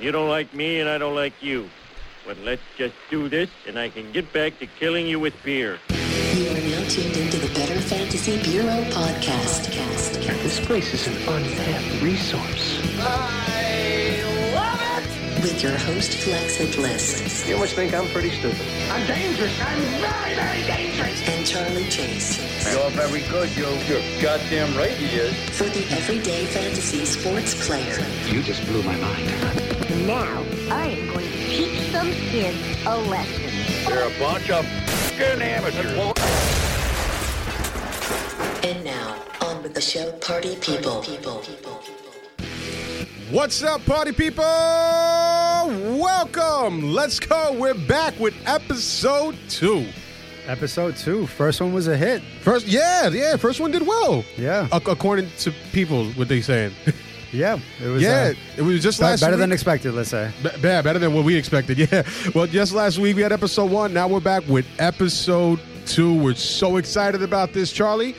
You don't like me, and I don't like you. But let's just do this, and I can get back to killing you with beer. You are now tuned into the Better Fantasy Bureau podcast. This place is an untapped resource. I love it! With your host, Flex and Bliss, You must think I'm pretty stupid. I'm dangerous. I'm very, very dangerous. and Charlie Chase. You're very good, you. You're goddamn right he is. For the everyday fantasy sports player. You just blew my mind. Now, I am going to teach some kids a lesson. They're a bunch of fucking amateurs. And now, on with the show, Party People. What's up, party people? Welcome. Let's go. We're back with episode two. Episode two. First one was a hit. First, yeah, yeah. First one did well. Yeah. Ac- according to people, what they saying. Yeah. It was yeah, uh, it was just last better week. than expected, let's say. Be- yeah, better than what we expected. Yeah. Well, just last week we had episode one. Now we're back with episode two. We're so excited about this, Charlie.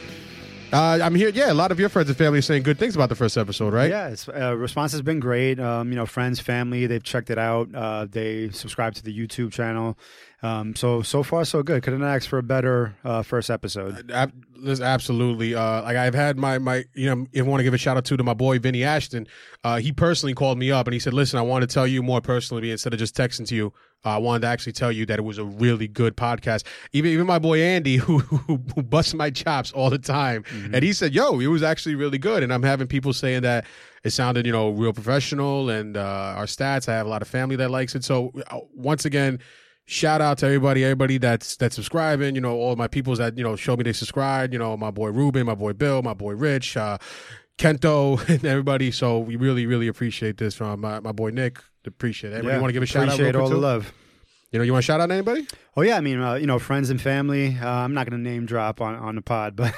Uh, I'm here. Yeah, a lot of your friends and family are saying good things about the first episode, right? Yeah, it's, uh, response has been great. Um, you know, friends, family, they've checked it out. Uh, they subscribe to the YouTube channel. Um, so so far so good. Couldn't ask for a better uh, first episode. Ab- listen, absolutely. Uh, like I've had my my you know, if I want to give a shout out to to my boy Vinny Ashton. Uh, he personally called me up and he said, "Listen, I want to tell you more personally instead of just texting to you. Uh, I wanted to actually tell you that it was a really good podcast. Even even my boy Andy, who who, who busts my chops all the time, and he said, "Yo, it was actually really good." And I'm having people saying that it sounded, you know, real professional, and uh, our stats. I have a lot of family that likes it. So uh, once again shout out to everybody, everybody that's that's subscribing. You know, all my peoples that you know show me they subscribed. You know, my boy Ruben, my boy Bill, my boy Rich, uh, Kento, and everybody. So we really, really appreciate this from my, my boy Nick. Appreciate it. Everybody Yeah, want to give a shout out. Appreciate all the love. You know, you want to shout out anybody? Oh yeah, I mean, uh, you know, friends and family. Uh, I'm not going to name drop on, on the pod, but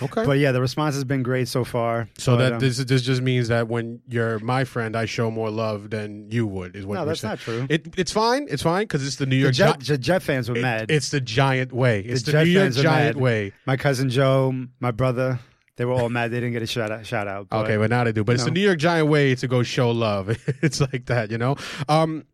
Okay. but yeah, the response has been great so far. So But, that um, this this just means that when you're my friend, I show more love than you would. Is what No, that's saying. not true. It it's fine. It's fine because it's the New the York Jet, Gi- the Jet fans were it- mad. It's the giant way. It's the, Jet New York fans giant way. my cousin Joe, my brother, they were all mad. They didn't get a shout out. Shout out. but- Okay, but now they do. But it's the New York Giant way to go show love. it's like that, you know? Um,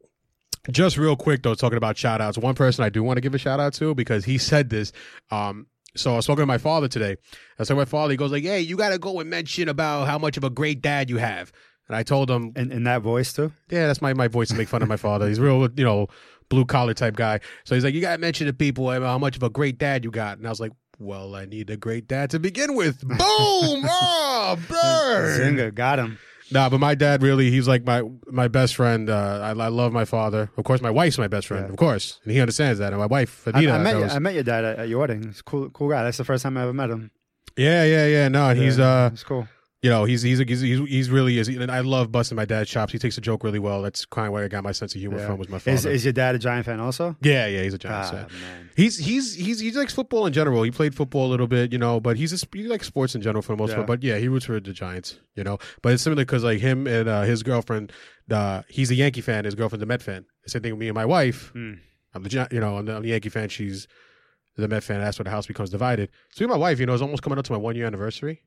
just real quick though, talking about shout outs. One person I do want to give a shout out to because he said this. Um, so I was talking to my father today. I to my father. He goes like, "Hey, you got to go and mention about how much of a great dad you have." And I told him, in, in that voice too. "Yeah, that's my my voice to make fun of my father. He's real, you know, blue collar type guy." So he's like, "You got to mention to people how much of a great dad you got." And I was like, "Well, I need a great dad to begin with." Boom! oh, burn! Zinga got him. Nah, but my dad really, he's like my my best friend. Uh, I, I love my father. Of course, my wife's my best friend, Yeah. of course. And he understands that. And my wife, I, Anita, I met you, knows. I met your dad at, at your wedding. A cool, cool guy. That's the first time I ever met him. yeah, yeah, yeah. No, and he's, Yeah, uh, it's cool. You know, he's, he's, he's, he's, really is. And I love busting my dad's chops. He takes a joke really well. That's kind of where I got my sense of humor Yeah. from was my father. Is, is your dad a Giant fan also? yeah, yeah, he's a Giants Ah, fan. He's he's he's he likes football in general. He played football a little bit, you know, but he's a, he likes sports in general for the most Yeah. part. But yeah, he roots for the Giants, you know. But it's similar because like him and uh, his girlfriend, uh, he's a Yankee fan. His girlfriend's a Met fan. Same thing with me and my wife. Hmm. I'm the you know I'm the, I'm the Yankee fan. She's the Met fan. That's where the house becomes divided. So me and my wife, you know, it's almost coming up to my one year anniversary.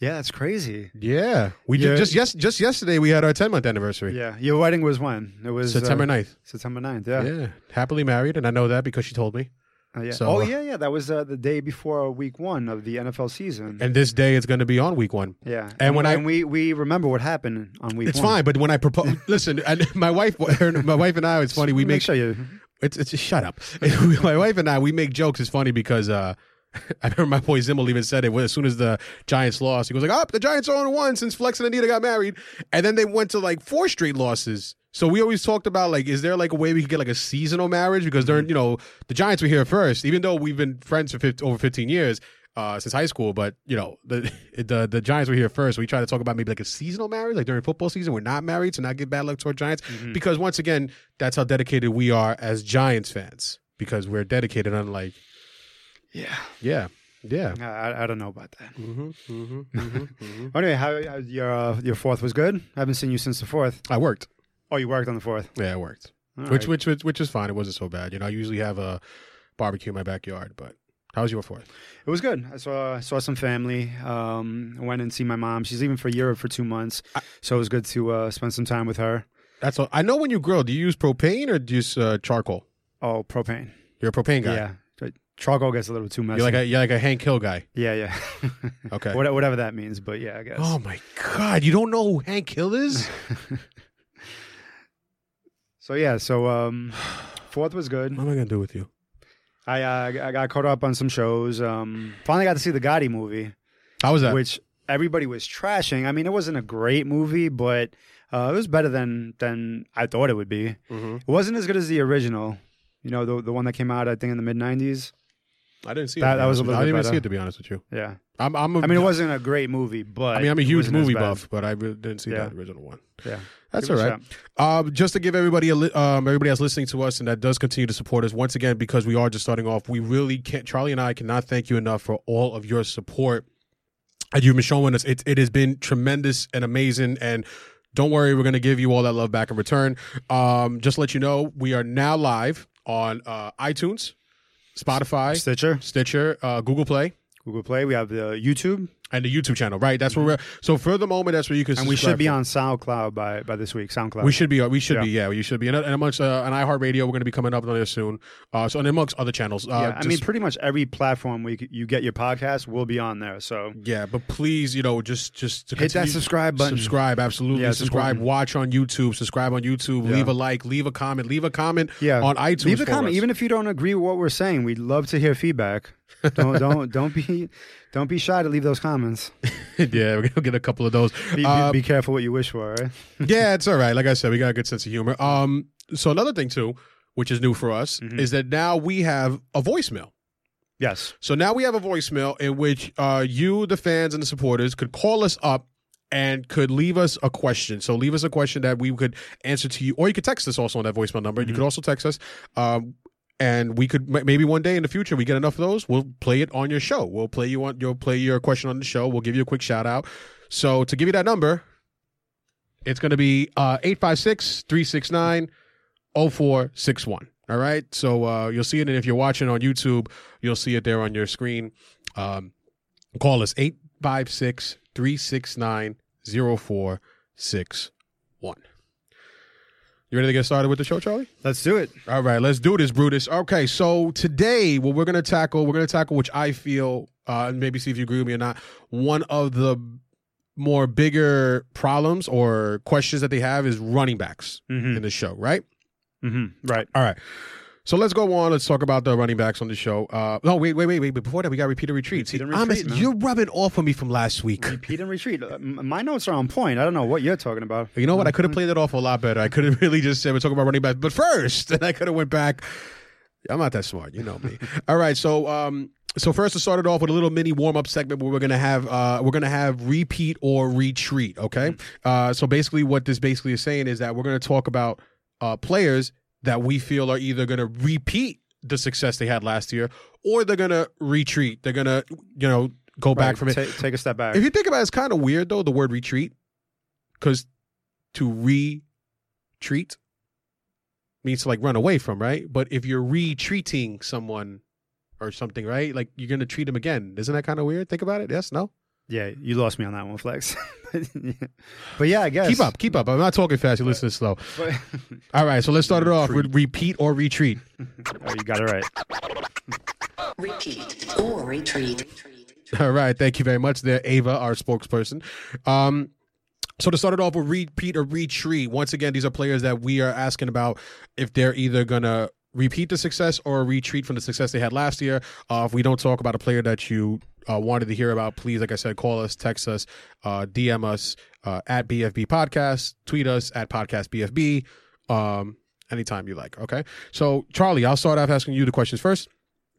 Yeah, that's crazy. Yeah, we Yeah. just yes just yesterday we had our 10 month anniversary. Yeah, your wedding was when? It was September uh, 9th. September 9th, Yeah. yeah. happily married, and I know that because she told me. Uh, yeah. So- oh, yeah, yeah. That was uh, the day before week one of the NFL season. And this day is going to be on week one. yeah. and when I- we, we remember what happened on week one. It's one. fine, but when I propose, listen, and my wife, her, my wife and I, it's funny. We make make sure you. it's it's just shut up. my wife and I, we make jokes. It's funny because uh, I remember my boy Zimmel even said it as soon as the Giants lost. He goes like, "Oh, the Giants are on one since Flex and Anita got married," and then they went to like four straight losses. So we always talked about like, is there like a way we could get like a seasonal marriage because they're you know the Giants were here first, even though we've been friends for 50, over fifteen years. Uh, since high school, but you know the the the Giants were here first. We try to talk about maybe like a seasonal marriage, like during football season, we're not married, so not give bad luck toward Giants. Because once again, that's how dedicated we are as Giants fans. Because we're dedicated, unlike Yeah. yeah, yeah. I, I don't know about that. Mm-hmm, mm-hmm, mm-hmm, mm-hmm. Anyway, how, how your uh, your fourth was good? I haven't seen you since the fourth. I worked. Oh, you worked on the fourth. Yeah, it worked. All which, right. which which which is fine. It wasn't so bad. You know, I usually have a barbecue in my backyard, but how was your fourth? It was good. I saw saw some family. Um, I went and see my mom. She's leaving for Europe for two months, so it was good to uh, spend some time with her. That's all. I know when you grill, do you use propane or do you use uh, charcoal? Oh, propane. You're a propane guy. Yeah. Charcoal gets a little too messy. You're like a you're like a Hank Hill guy. yeah, yeah. Okay. What- Whatever that means, but yeah, I guess. Oh my God! You don't know who Hank Hill is? So yeah, so um, fourth was good. what am I gonna do with you? I uh, I got caught up on some shows. Um, finally got to see the Gotti movie, How was that? which everybody was trashing. I mean, it wasn't a great movie, but uh, it was better than than I thought it would be. Mhm. It wasn't as good as the original. You know, the the one that came out I think in the mid '90s. I didn't see. That- to that was honest a little I didn't bit even see it to be honest with you. Yeah, I'm. I'm a, I mean, it wasn't a great movie, but I mean, I'm a huge movie buff, but I really didn't see Yeah. that original one. Yeah, That's Give all it a right. Um, just to give everybody, a li- um, everybody that's listening to us and that does continue to support us once again because we are just starting off. We really can't. Charlie and I cannot thank you enough for all of your support that you've been showing us. It it has been tremendous and amazing. And don't worry, we're going to give you all that love back in return. Um, just to let you know, we are now live on uh, iTunes, Spotify, Stitcher, Stitcher, uh, Google Play. Google Play. We have the YouTube, And the YouTube channel, right? That's where we're. So for the moment, that's where you can. and we should be for. on SoundCloud by by this week. SoundCloud. We should be. We should Yeah. be. Yeah, you should be. And, and amongst uh, an iHeartRadio, we're going to be coming up on there soon. Uh, so and amongst other channels. Uh, yeah, I mean, pretty much every platform we you get your podcast will be on there. So yeah, but please, you know, just just hit that subscribe button. Subscribe, absolutely. Yeah, subscribe. important. Watch on YouTube. Subscribe on YouTube. Yeah. Leave a like. Leave a comment. Leave a comment. Yeah, on iTunes. Leave a comment, us. even if you don't agree with what we're saying. We'd love to hear feedback. Don't don't don't be don't be shy to leave those comments. yeah, we're gonna get a couple of those. Be, be- Uh, be careful what you wish for. Right? yeah, it's all right. Like I said, we got a good sense of humor. Um, so another thing too, which is new for us, Mhm. is that now we have a voicemail. Yes. So now we have a voicemail in which uh, you, the fans and the supporters, could call us up and could leave us a question. So leave us a question that we could answer to you, or you could text us also on that voicemail number. You could also text us. Um, and we could maybe one day in the future we get enough of those. We'll play it on your show. We'll play you on. You'll play your question on the show. We'll give you a quick shout out. So to give you that number, it's going to be uh, 856-369-0461. All right. So uh, you'll see it. And if you're watching on YouTube, you'll see it there on your screen. Um, call us 856 369 0461. You ready to get started with the show, Charlie? Let's do it. All right, let's do this, Brutus. Okay, so today, what we're going to tackle, we're going to tackle, which I feel, uh, and maybe see if you agree with me or not, one of the more bigger problems or questions that they have is running backs Mm-hmm. in the show, right? Mm-hmm. Right. All right. So let's go on. Let's talk about the running backs on the show. Uh, no, wait, wait, wait, wait. Before that, we got repeat and retreat. Repeat and retreat, you're rubbing off on me from last week. Repeat and retreat. Uh, My notes are on point. I don't know what you're talking about. You know what? I could have played it off a lot better. I could have really just said we're talking about running backs, but first, and I could have went back. I'm not that smart, you know me. All right, so um, so first to started off with a little mini warm up segment where we're gonna have uh, we're gonna have repeat or retreat. Okay, uh, so basically what this basically is saying is that we're gonna talk about uh, players that we feel are either gonna repeat the success they had last year or they're gonna retreat. They're gonna you know go back from it. Ta- take a step back. If you think about it, it's kind of weird though, the word retreat. Because to retreat means to like run away from, right? But if you're retreating someone or something, right? Like you're gonna treat them again. Isn't that kind of weird? Think about it. Yes, no? Yeah, you lost me on that one, Flex. but yeah, I guess. Keep up, keep up. I'm not talking fast, you're listening slow. But, All right, so let's start it off with repeat or retreat. oh, you got it right. Repeat or retreat. All right, thank you very much there, Ava, our spokesperson. Um, so to start it off with repeat or retreat, once again, these are players that we are asking about if they're either gonna repeat the success or retreat from the success they had last year. Uh, if we don't talk about a player that you uh, wanted to hear about, please, like I said, call us, text us, uh, DM us uh, at BFB Podcast, tweet us at Podcast BFB, um, anytime you like. Okay. So Charlie, I'll start off asking you the questions first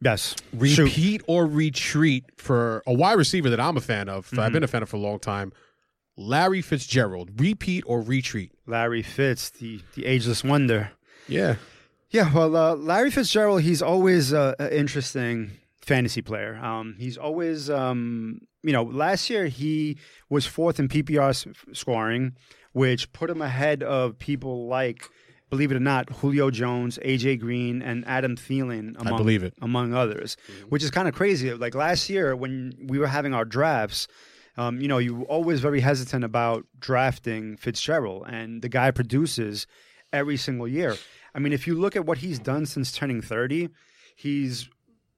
Yes. Shoot. repeat or retreat for a wide receiver that I'm a fan of. Mm-hmm. I've been a fan of for a long time. Larry Fitzgerald, repeat or retreat? Larry Fitz, the, the ageless wonder. Yeah. Yeah, well, uh, Larry Fitzgerald, he's always uh, interesting fantasy player. Um, he's always, um, you know, last year he was fourth in PPR s- scoring, which put him ahead of people like, believe it or not, Julio Jones, AJ Green, and Adam Thielen, among, believe it. among others, which is kind of crazy. Like last year when we were having our drafts, Um, you know, you were always very hesitant about drafting Fitzgerald, and the guy produces every single year. I mean, if you look at what he's done since turning 30, he's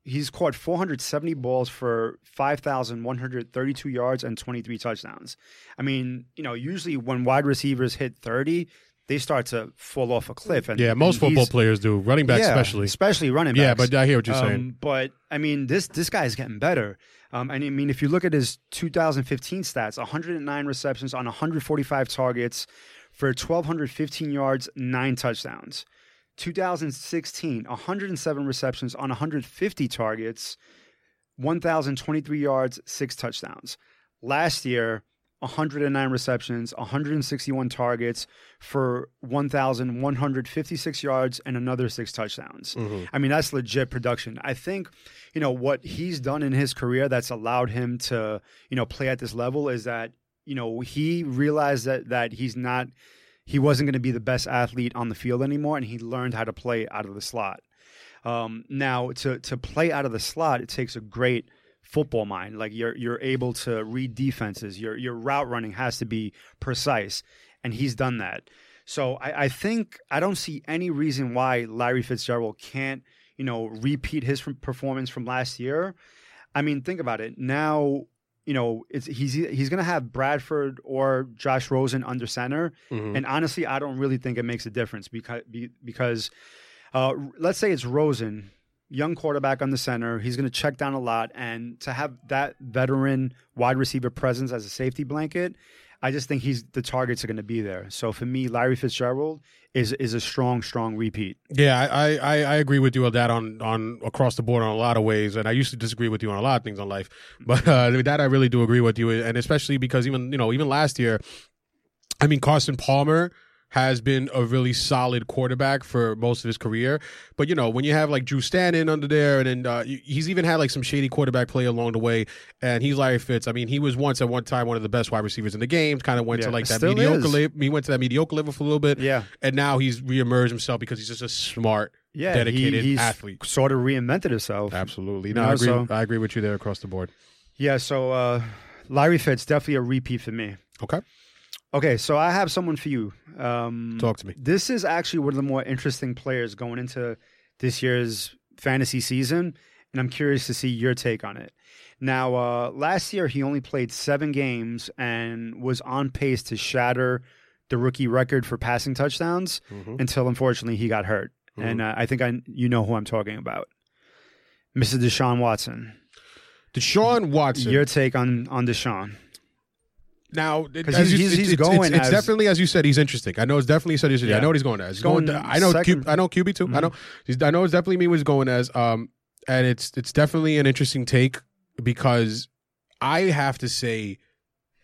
he's caught 470 balls for 5,132 yards and 23 touchdowns. I mean, you know, usually when wide receivers hit 30, they start to fall off a cliff. And Yeah, most and football players do. Running backs, yeah, especially. especially running backs. Yeah, but I hear what you're Um, saying. But I mean, this this guy is getting better. Um, and I mean, if you look at his 2015 stats, 109 receptions on 145 targets for 1,215 yards, nine touchdowns. 2016, 107 receptions on 150 targets, 1,023 yards, six touchdowns. Last year, 109 receptions, 161 targets for 1,156 yards and another six touchdowns. Mm-hmm. I mean, that's legit production. I think, you know, what he's done in his career that's allowed him to, you know, play at this level is that, you know, he realized that that he's not he wasn't going to be the best athlete on the field anymore and he learned how to play out of the slot. Um, now to to play out of the slot, it takes a great football mind. Like you're you're able to read defenses. Your your route running has to be precise, and he's done that. So I, I think I don't see any reason why Larry Fitzgerald can't you know repeat his performance from last year. I mean, think about it now. You know, it's he's he's going to have Bradford or Josh Rosen under center, Mhm. and honestly, I don't really think it makes a difference because because uh, let's say it's Rosen, young quarterback on the center. He's going to check down a lot, and to have that veteran wide receiver presence as a safety blanket, I just think he's the targets are going to be there. So for me, Larry Fitzgerald is is a strong, strong repeat. Yeah, I, I, I agree with you on that on, on across the board on a lot of ways, and I used to disagree with you on a lot of things on life, but uh, that I really do agree with you, and especially because even you know even last year, I mean Carson Palmer has been a really solid quarterback for most of his career, but you know when you have like Drew Stanton under there, and then uh, he's even had like some shady quarterback play along the way, and he's Larry Fitz. I mean he was once at one time one of the best wide receivers in the game, kind of went to like that mediocre. Li- he went to that mediocre level for a little bit, Yeah, and now he's reemerged himself because he's just a smart yeah, dedicated he, athlete. Sort of reinvented himself. Absolutely. You No, know, I agree. so- I agree with you there across the board. Yeah, so uh, Larry Fitz definitely a repeat for me. Okay. Okay, so I have someone for you. Um, Talk to me. This is actually one of the more interesting players going into this year's fantasy season, and I'm curious to see your take on it. Now, uh, last year he only played seven games and was on pace to shatter the rookie record for passing touchdowns Mhm. until unfortunately he got hurt. And uh, I think I you know who I'm talking about, Mr. Deshaun Watson. Deshaun Watson. Your take on on Deshaun? Now, as he's- you- he's- it's, he's it's- going It's, it's as- definitely, as you said, he's interesting. I know it's definitely said he's. I know what he's going as. He's Going going. to- I know. second- Q, I know QB 2 I know. He's, I know it's definitely me was going as. Um, and it's it's definitely an interesting take because I have to say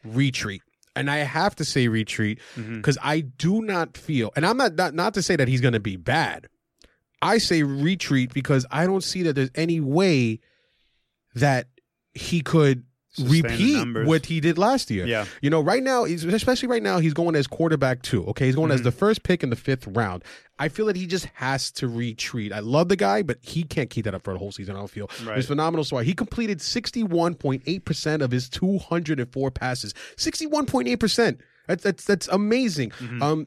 retreat. And I have to say retreat because I do not feel, and I'm not, not not to say that he's going to be bad. I say retreat because I don't see that there's any way that he could repeat what he did last year. Yeah. You know, right now, especially right now, he's going as quarterback two. Okay, he's going as Mhm. the first pick in the fifth round. I feel that he just has to retreat. I love the guy, but he can't keep that up for the whole season. I don't feel Right. it's phenomenal. So he completed sixty-one point eight percent of his two hundred and four passes. Sixty-one point eight percent. That's that's that's amazing. Mm-hmm. Um,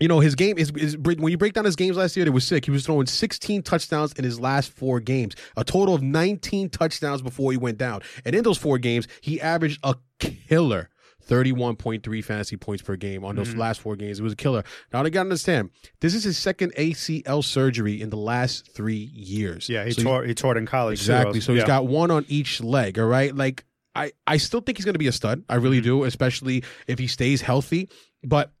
you know his game is, is when you break down his games last year, it was sick. He was throwing 16 touchdowns in his last four games, a total of 19 touchdowns before he went down. And in those four games, he averaged a killer 31.3 fantasy points per game on Mm-hmm. those last four games. It was a killer. Now you got to understand, this is his second ACL surgery in the last three years. Yeah, he So taught he taught in college. Exactly. So he's Yeah. got one on each leg. All right. Like I, I still think he's going to be a stud. I really Mm-hmm. do, especially if he stays healthy. But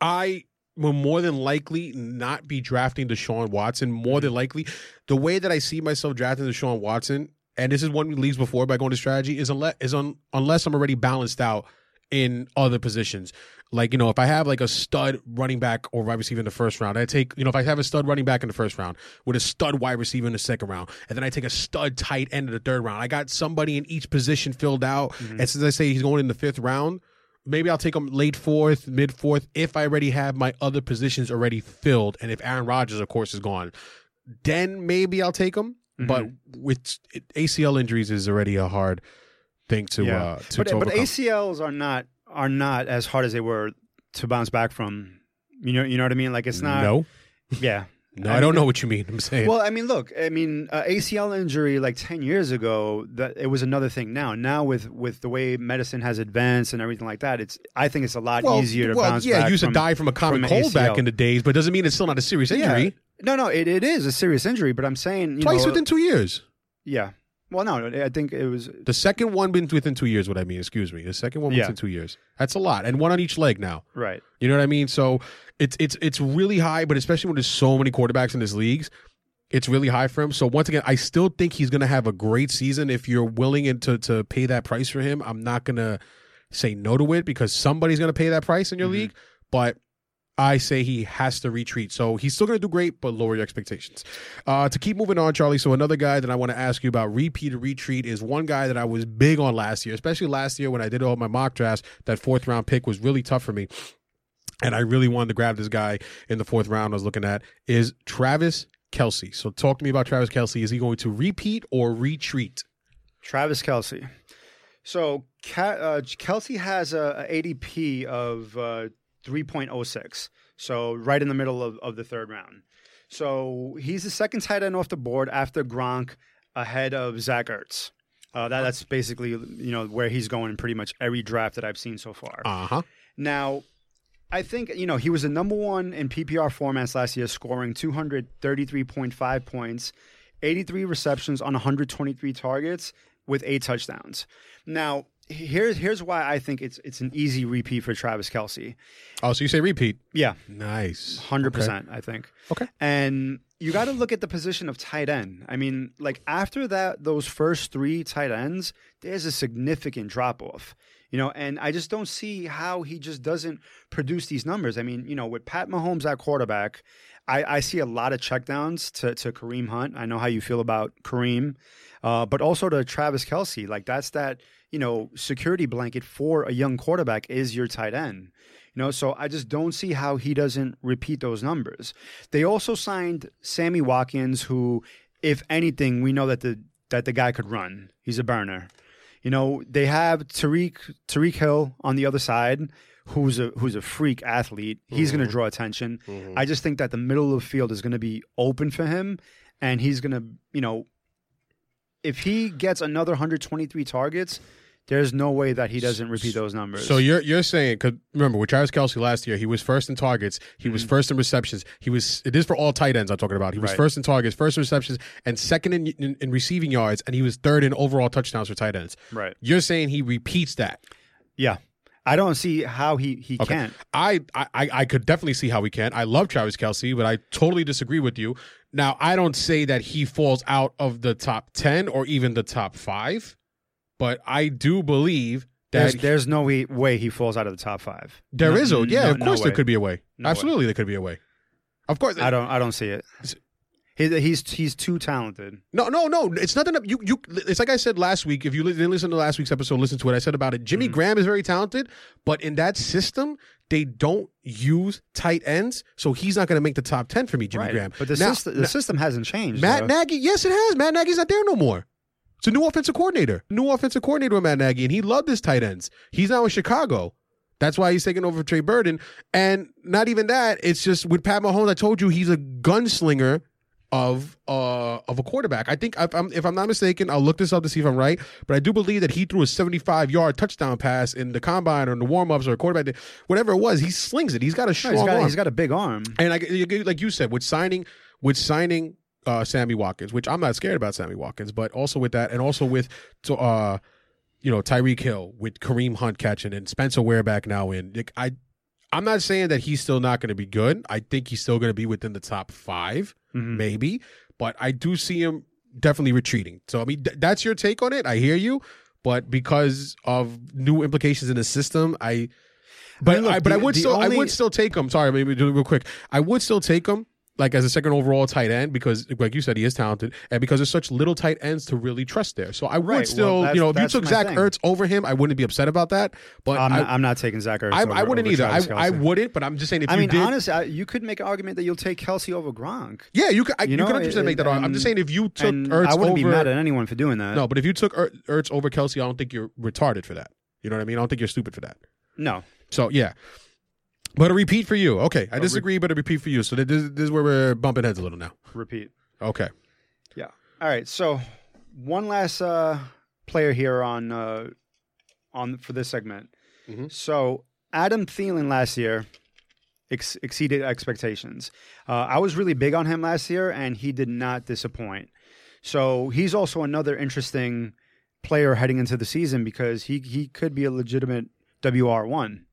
I will more than likely not be drafting Deshaun Watson. More than likely, the way that I see myself drafting Deshaun Watson, and this is one leagues before by going to strategy, is unless is on unless I'm already balanced out in other positions. Like, you know, if I have like a stud running back or wide receiver in the first round, I take, you know, if I have a stud running back in the first round with a stud wide receiver in the second round, and then I take a stud tight end in the third round, I got somebody in each position filled out. Mm-hmm. And since I say he's going in the fifth round, maybe I'll take him late fourth, mid fourth, if I already have my other positions already filled. And if Aaron Rodgers, of course, is gone, then maybe I'll take him. But Mm-hmm. with ACL injuries is already a hard thing to yeah. uh, to, but to but. ACLs are not are not as hard as they were to bounce back from. You know, you know what I mean. Like it's not. no, Yeah. No, I I, don't know what you mean. I'm saying. Well, I mean, look, I mean, uh, ACL injury like ten years ago, that it was another thing. Now, now with with the way medicine has advanced and everything like that, it's I think it's a lot well, easier to well, bounce yeah, back. you used from, to die from a common from cold back in the days, but doesn't mean it's still not a serious injury. Yeah. No, no, it, it is a serious injury, but I'm saying you Twice know, within two years. Yeah. Well, no, I think it was The second one been within two years. What I mean, excuse me. The second one Yeah. within two years. That's a lot, and one on each leg now. right. You know what I mean? So it's it's it's really high, but especially when there's so many quarterbacks in this leagues, it's really high for him. So once again, I still think he's going to have a great season if you're willing and to to pay that price for him. I'm not going to say no to it because somebody's going to pay that price in your mm-hmm. league, but I say he has to retreat. So he's still going to do great, but lower your expectations. Uh, to keep moving on, Charlie. So another guy that I want to ask you about repeat or retreat is one guy that I was big on last year, especially last year when I did all my mock drafts. That fourth round pick was really tough for me and I really wanted to grab this guy in the fourth round. I was looking at is Travis Kelce. So talk to me about Travis Kelce. Is he going to repeat or retreat? Travis Kelce. So uh, Kelce has a, a ADP of uh, 3.06. So right in the middle of, of the third round. So he's the second tight end off the board after Gronk, ahead of Zach Ertz. Uh, that, that's basically you know where he's going in pretty much every draft that I've seen so far. Uh huh. Now, I think you know he was the number one in PPR formats last year, scoring 233.5 points, 83 receptions on 123 targets with eight touchdowns. Now, here's here's why I think it's it's an easy repeat for Travis Kelce. Oh, so you say repeat? Yeah, Nice. hundred Okay. percent. I think. Okay. And you got to look at the position of tight end. I mean, like after that, those first three tight ends, there's a significant drop off. You know, and I just don't see how he just doesn't produce these numbers. I mean, you know, with Pat Mahomes at quarterback, I, I see a lot of checkdowns to, to Kareem Hunt. I know how you feel about Kareem, uh, but also to Travis Kelce. Like that's that you know security blanket for a young quarterback is your tight end. You know, so I just don't see how he doesn't repeat those numbers. They also signed Sammy Watkins, who, if anything, we know that the that the guy could run. He's a burner. You know, they have Tyreek Tyreek Hill on the other side, who's a who's a freak athlete. He's going to draw attention. I just think that the middle of the field is going to be open for him, and he's going to, you know, if he gets another 123 targets, there's no way that he doesn't repeat those numbers. So you're you're saying because remember with Travis Kelce last year he was first in targets, he was first in receptions, he was it is for all tight ends I'm talking about. He was Mm-hmm. Right. first in targets, first in receptions, and second in, in in receiving yards, and he was third in overall touchdowns for tight ends. right, You're saying he repeats that. yeah, I don't see how he he Okay. can't. I, I I could definitely see how he can. I love Travis Kelce, but I totally disagree with you. Now, I don't say that he falls out of the top ten or even the top five, but I do believe that There's, there's no way, way he falls out of the top five. there No- is a yeah. no- of no course, there could be a way. No way. Absolutely, there could be a way. Of course, I don't. I don't see it. He, he's he's too talented. No, no, no. It's nothing. You, you. It's like I said last week. If you didn't listen to last week's episode, listen to what I said about it. Jimmy Mm-hmm. Graham is very talented, but in that system, they don't use tight ends, so he's not going to make the top ten for me, Jimmy Graham. But the Now- system the now- system hasn't changed. Matt. Nagy, yes, it has. Matt Nagy's not there no more. It's a new offensive coordinator. New offensive coordinator with Matt Nagy, and he loved his tight ends. He's now in Chicago. That's why he's taking over Trey Burton. And not even that, it's just with Pat Mahomes, I told you he's a gunslinger of uh of a quarterback. I think if I'm if I'm not mistaken, I'll look this up to see if I'm right, but I do believe that he threw a 75 yard touchdown pass in the combine or in the warm ups or a quarterback, whatever it was. He slings it. He's got a No, strong he's got arm. he's got a big arm. And like like you said, with signing with signing uh, Sammy Watkins, which I'm not scared about Sammy Watkins, but also with that, and also with to, uh, you know Tyreek Hill, with Kareem Hunt catching, and Spencer Ware back now in. Like, I, I'm not saying that he's still not going to be good. I think he's still going to be within the top 5 Mhm. maybe, but I do see him definitely retreating. So I mean, th- that's your take on it. I hear you, but because of new implications in the system, I. But mean, look, I, but I would the still I would still take him. Sorry, maybe do it real quick. I would still take him like as a second overall tight end because, like you said, he is talented, and because there's such little tight ends to really trust there. So I would Right, still, that's- you know, if you took Zach thing. Ertz over him, I wouldn't be upset about that. But I'm, I, not, I'm not taking Zach Ertz. I, over, I wouldn't either. I, I wouldn't, but I'm just saying if I you mean, did, honestly, I, you could make an argument that you'll take Kelce over Gronk. yeah, you could, I, You you, know, could 100 make that. argument. I'm just saying if you took Ertz I wouldn't over, be mad at anyone for doing that. no, but if you took Er- Ertz over Kelce, I don't think you're retarded for that. You know what I mean? I don't think you're stupid for that. no. So yeah. But a repeat for you. Okay, I re- disagree, but a repeat for you. So this, this is where we're bumping heads a little now. Repeat. Okay. Yeah. All right. So one last uh, player here on uh, on for this segment. Mhm. So Adam Thielen last year ex- exceeded expectations. Uh, I was really big on him last year, and he did not disappoint. So he's also another interesting player heading into the season because he he could be a legitimate WR one.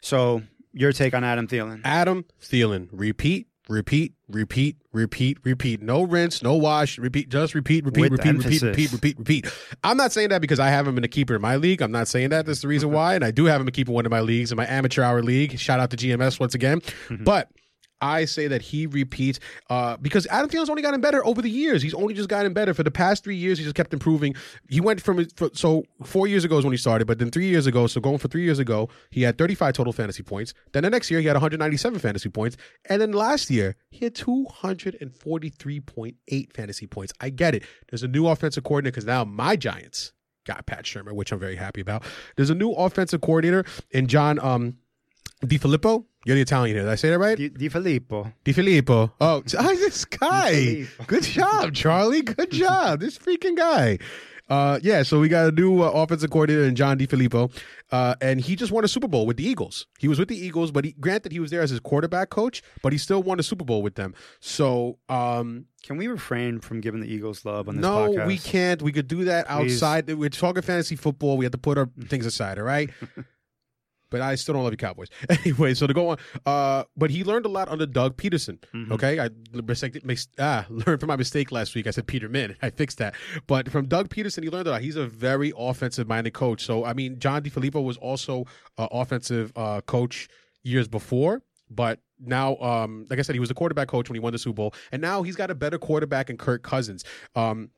So your take on Adam Thielen? Adam Thielen. Repeat, repeat, repeat, repeat, repeat. No rinse, no wash. Repeat, just repeat, repeat, With repeat, repeat, emphasis. repeat, repeat, repeat. I'm not saying that because I have him in a keeper in my league. I'm not saying that. That's the reason why. And I do have him a keeper in one of my leagues, in my amateur hour league. Shout out to GMS once again. Mm-hmm. But I say that he repeats uh, because Adam Thielen's only gotten better over the years. He's only just gotten better for the past three years. He just kept improving. He went from for, so four years ago is when he started, but then three years ago, so going for three years ago, he had 35 total fantasy points. Then the next year he had 197 fantasy points, and then last year he had 243.8 fantasy points. I get it. There's a new offensive coordinator because now my Giants got Pat Shurmur, which I'm very happy about. There's a new offensive coordinator in John um, DeFilippo. You're the Italian here. Did I say that right? Di, Di Filippo. Di Filippo. Oh, this guy. Good job, Charlie. Good job. This freaking guy. Uh, yeah, so we got a new uh, offensive coordinator in John DeFilippo, uh, and he just won a Super Bowl with the Eagles. He was with the Eagles, but he granted he was there as his quarterback coach, but he still won a Super Bowl with them. So, um, Can we refrain from giving the Eagles love on this no, podcast? we can't. We could do that Please. outside. We're talking fantasy football. We have to put our things aside, all right? but I still don't love you, Cowboys. Anyway, so to go on, uh, but he learned a lot under Doug Pederson. Mhm. Okay, I ah, learned from my mistake last week. I said Peterman. I fixed that. But from Doug Pederson, he learned a lot. He's a very offensive-minded coach. So I mean, John DeFilippo was also an offensive uh, coach years before, but now, um, like I said, he was a quarterback coach when he won the Super Bowl, and now he's got a better quarterback in Kirk Cousins. Um,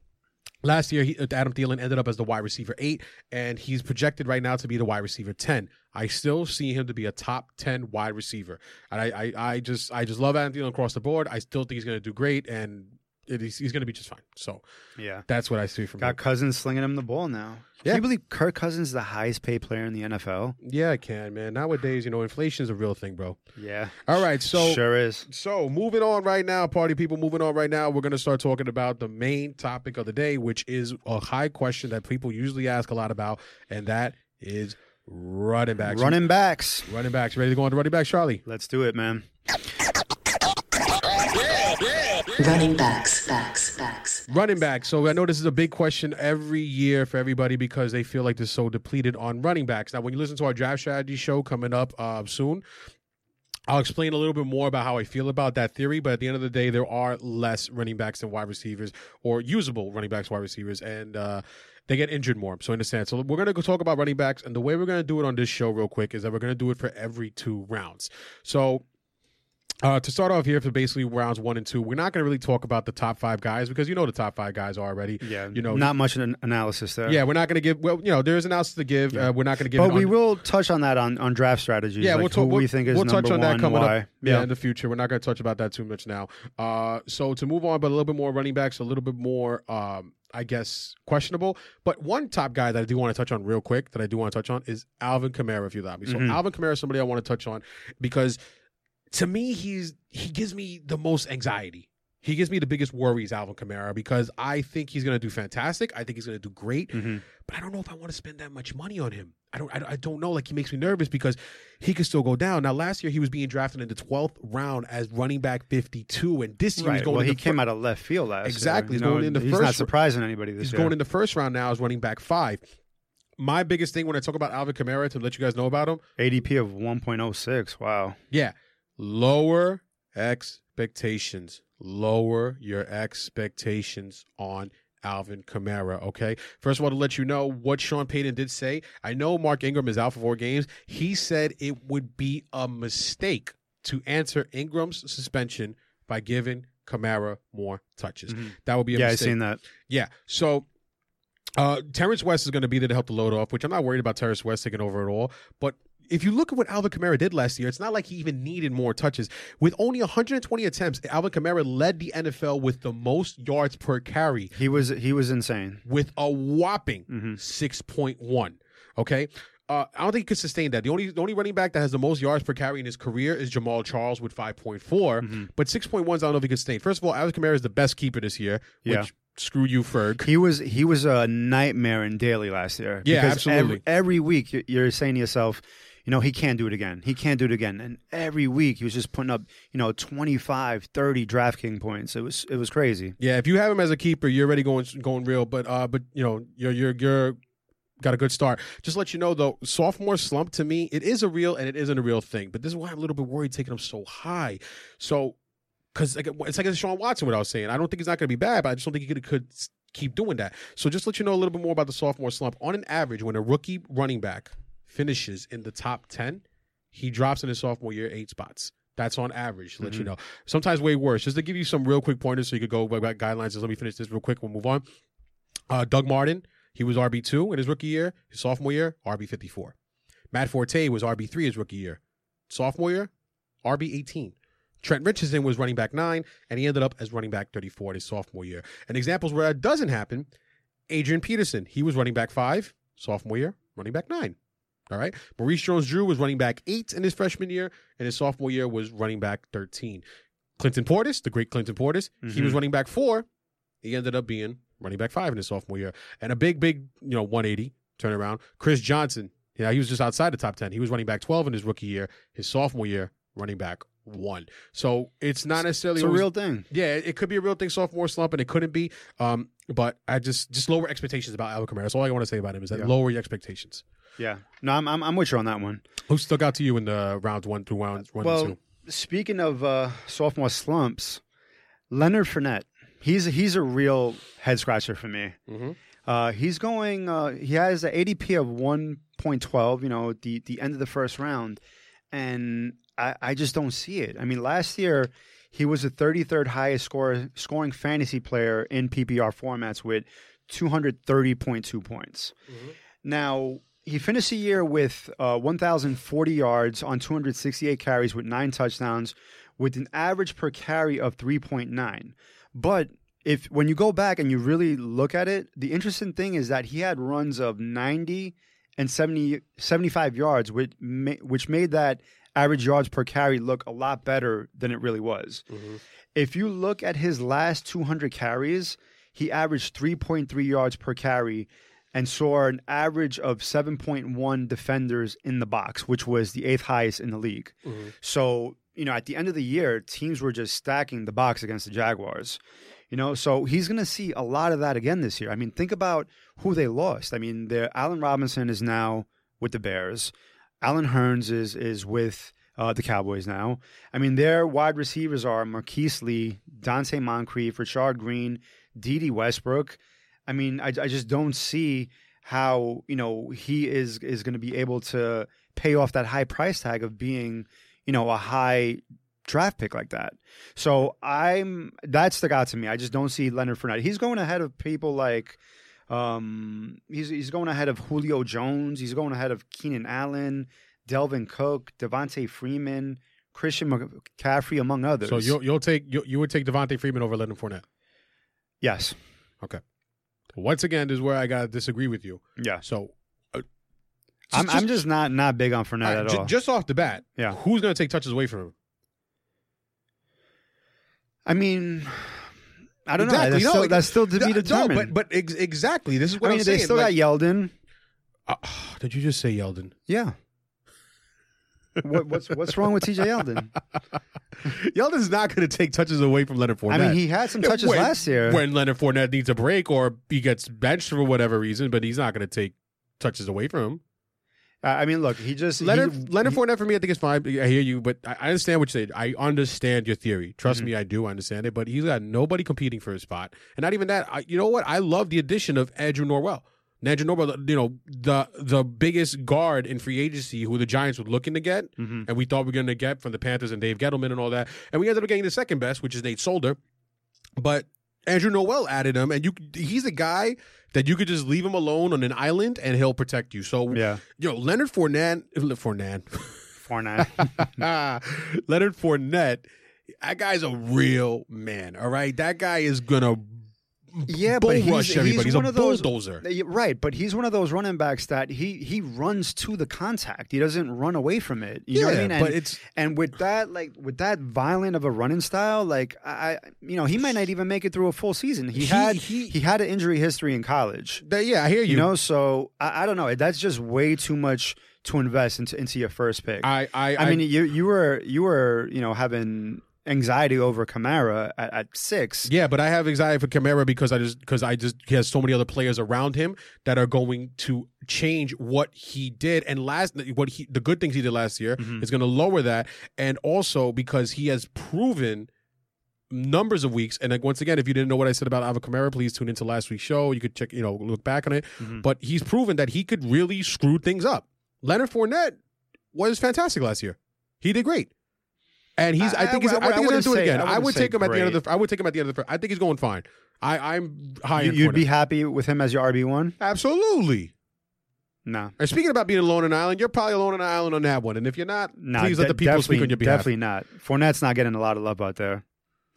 Last year, he, uh, Adam Thielen ended up as the wide receiver eight, and he's projected right now to be the wide receiver ten. I still see him to be a top ten wide receiver, and I, I, I just, I just love Adam Thielen across the board. I still think he's going to do great, and it is, he's going to be just fine. So Yeah. that's what I see from Got him. Cousins slinging him the ball now. Yeah. Can you believe Kirk Cousins is the highest paid player in the NFL? Yeah, I can, man. Nowadays, you know, inflation is a real thing, bro. Yeah. All right, so sure is. So, moving on right now, party people, moving on right now, we're going to start talking about the main topic of the day, which is a high question that people usually ask a lot about, and that is running backs. Running backs. running backs. Ready to go on to running backs, Charlie? Let's do it, man. Running backs, backs, backs. Running back. So I know this is a big question every year for everybody because they feel like they're so depleted on running backs. Now, when you listen to our draft strategy show coming up uh, soon, I'll explain a little bit more about how I feel about that theory. But at the end of the day, there are less running backs than wide receivers, or usable running backs, wide receivers, and uh, they get injured more. So understand. So we're gonna go talk about running backs, and the way we're gonna do it on this show, real quick, is that we're gonna do it for every two rounds. So uh, to start off here for basically rounds one and two, we're not going to really talk about the top five guys because you know the top five guys already. Yeah. you know, not much an analysis there. yeah, we're not going to give. Well, you know, there's analysis to give. Uh, we're not going to give. But it we on- will touch on that on, on draft strategies. Yeah, like we'll talk. who We'll, we think is we'll touch number on that coming why. up. Yeah. in the future, we're not going to touch about that too much now. Uh, so to move on, but a little bit more running backs, a little bit more, um, I guess, questionable. But one top guy that I do want to touch on real quick, that I do want to touch on, is Alvin Kamara. If you allow me, so Mhm. Alvin Kamara is somebody I want to touch on because to me, he's he gives me the most anxiety. He gives me the biggest worries, Alvin Kamara, because I think he's going to do fantastic. I think he's going to do great, Mhm. but I don't know if I want to spend that much money on him. I don't. I, I don't know. Like he makes me nervous because he could still go down. Now, last year he was being drafted in the twelfth round as running back fifty-two, and this year he's going. Well, he came fir- out of left field last Exactly. year. He's know, going in the he's first not surprising anybody this year. He's year. going in the first round now as running back five. My biggest thing when I talk about Alvin Kamara to let you guys know about him, ADP of 1.06. Wow. yeah, lower expectations. Lower your expectations on Alvin Kamara. Okay. First of all, to let you know what Sean Payton did say, I know Mark Ingram is out for four games. He said it would be a mistake to answer Ingram's suspension by giving Kamara more touches. That would be a Mm-hmm. yeah, I mistake. seen that. Yeah. So uh Terrance West is going to be there to help the load off, which I'm not worried about Terrance West taking over at all. But if you look at what Alvin Kamara did last year, it's not like he even needed more touches. With only 120 attempts, Alvin Kamara led the NFL with the most yards per carry He was he was insane. with a whopping Mm-hmm. 6.1. Okay. Uh, I don't think he could sustain that. The only the only running back that has the most yards per carry in his career is Jamaal Charles with 5.4. Mm-hmm. But 6.1s, I don't know if he could sustain. First of all, Alvin Kamara is the best keeper this year, which Yeah. screw you, Ferg. He was he was a nightmare in daily last year. Yeah, Because absolutely. Every, every week you- you're saying to yourself, you know, he can't do it again. He can't do it again. And every week he was just putting up, you know, 25, 30 DraftKings points. It was it was crazy. Yeah, if you have him as a keeper, you're already going going real. But uh, but you know, you're you're you're got a good start. Just let you know though, sophomore slump to me, it is a real and it isn't a real thing. But this is why I'm a little bit worried taking him so high. So because it's like Sean Watson, what I was saying. I don't think he's not going to be bad, but I just don't think he could, could keep doing that. So just let you know a little bit more about the sophomore slump. On an average, when a rookie running back finishes in the top ten, he drops in his sophomore year eight spots. That's on average, to let you know. Sometimes way worse. Just to give you some real quick pointers so you could go by guidelines. Just let me finish this real quick. We'll move on. Uh, Doug Martin, he was RB2 in his rookie year. His sophomore year, RB54. Matt Forte was RB3 his rookie year. Sophomore year, RB18. Trent Richardson was running back nine, and he ended up as running back 34 in his sophomore year. And examples where that doesn't happen Adrian Peterson, he was running back five, sophomore year, running back nine. All right. Maurice Jones Drew was running back eight in his freshman year, and his sophomore year was running back 13. Clinton Portis, the great Clinton Portis, he was running back four. He ended up being running back five in his sophomore year. And a big, big, you know, 180 turnaround. Chris Johnson, yeah, he was just outside the top 10. He was running back 12 in his rookie year. His sophomore year, running back one. So it's not necessarily It's a always- real thing. yeah, it could be a real thing, sophomore slump, and it couldn't be. Um, but I just just lower expectations about Alvin Kamara. That's all I want to say about him is that Yeah. lower your expectations. Yeah. No, I'm, I'm I'm with you on that one. Who stuck out to you in the rounds one through rounds one well, two? speaking of uh, sophomore slumps, Leonard Fournette, he's he's a real head scratcher for me. Mhm. Uh, he's going. Uh, he has an ADP of one point twelve. You know, the the end of the first round, and I, I just don't see it. I mean, last year he was the thirty third highest score scoring fantasy player in PPR formats with two hundred thirty point two points. Now, he finished the year with uh, 1,040 yards on 268 carries with nine touchdowns, with an average per carry of 3.9. But if when you go back and you really look at it, the interesting thing is that he had runs of 90 and 70, 75 yards, which, ma- which made that average yards per carry look a lot better than it really was. Mm-hmm. If you look at his last 200 carries, he averaged 3.3 yards per carry and saw an average of 7.1 defenders in the box, which was the eighth highest in the league. Mm-hmm. So, you know, at the end of the year, teams were just stacking the box against the Jaguars. You know, so he's going to see a lot of that again this year. I mean, think about who they lost. I mean, their Allen Robinson is now with the Bears. Allen Hurns is is with uh, the Cowboys now. I mean, their wide receivers are Marquise Lee, Donte Moncrief, Richard Green, Dede Westbrook. I mean, I, I just don't see how you know he is is going to be able to pay off that high price tag of being you know a high draft pick like that. So I'm that stuck out to me. I just don't see Leonard Fournette. He's going ahead of people like um he's he's going ahead of Julio Jones. He's going ahead of Keenan Allen, Dalvin Cook, Devonta Freeman, Christian McCaffrey, among others. So you'll you'll take you, you would take Devonta Freeman over Leonard Fournette. yes, Okay. Once again, this is where I gotta disagree with you. yeah. So uh, I'm I'm just not not big on Fournette at ju- all. just off the bat, Yeah. who's gonna take touches away from him? I mean, I don't know. Exactly, That's, no, still, like- that's still to No, be no, determined. but but ex- exactly, this is what I mean, am they saying. still like- got Yeldon. Uh, did you just say Yeldon? Yeah. what, what's what's wrong with TJ Yeldon? Yeldon's not going to take touches away from Leonard Fournette. I mean, he had some touches when- last year. when Leonard Fournette needs a break or he gets benched for whatever reason, but he's not going to take touches away from him. I I mean, look, he just Leonard he, Leonard he- Fournette for me, I think it's fine. I hear you, but I I understand what you're saying. I understand your theory. Trust Mm-hmm. me, I do understand it. But he's got nobody competing for his spot, and not even that. I, you know what? I love the addition of Andrew Norwell. Nandro Norwell, you know, the the biggest guard in free agency who the Giants were looking to get, Mm-hmm. and we thought we were going to get from the Panthers and Dave Gettleman and all that, and we ended up getting the second best, which is Nate Solder. But Andrew Noel added him, and you he's a guy that you could just leave him alone on an island and he'll protect you. So, Yeah. you know, Leonard Fournette, Fournette, Fournette. Leonard Fournette, that guy's a real man. All right, that guy is gonna yeah, bull but he's, rush everybody. He's, one a of those, bulldozer. Right, but he's one of those running backs that he he runs to the contact. He doesn't run away from it. You know what I Yeah, mean? And, but it's- and with that like with that violent of a running style, like I I- you know he might not even make it through a full season. He, He- had he- he, had an injury history in college. That- yeah, I hear you. You know, so I, I don't know. That's just way too much to invest into into your first pick. I, I, I mean, you you were you were you know having anxiety over Kamara at, at six. Yeah, but I have anxiety for Kamara because I just because I just he has so many other players around him that are going to change what he did. And last what he the good things he did last year mm-hmm. is going to lower that. And also because he has proven numbers of weeks. And like once again if you didn't know what I said about Alvin Kamara please tune into last week's show. You could check you know look back on it. Mm-hmm. But he's proven that he could really screw things up. Leonard Fournette was fantastic last year. He did great and he's I, I- think he's, would- I, I think he's going to do it again I I, would take him at the end of the I would take him at the end of the first I think he's going fine I I'm high You, you'd be happy with him as your RB one? absolutely No. and speaking about being alone on an island, you're probably alone on an island on that one. And if you're not, No, please let the people speak on your behalf. Definitely not. Fournette's not getting a lot of love out there.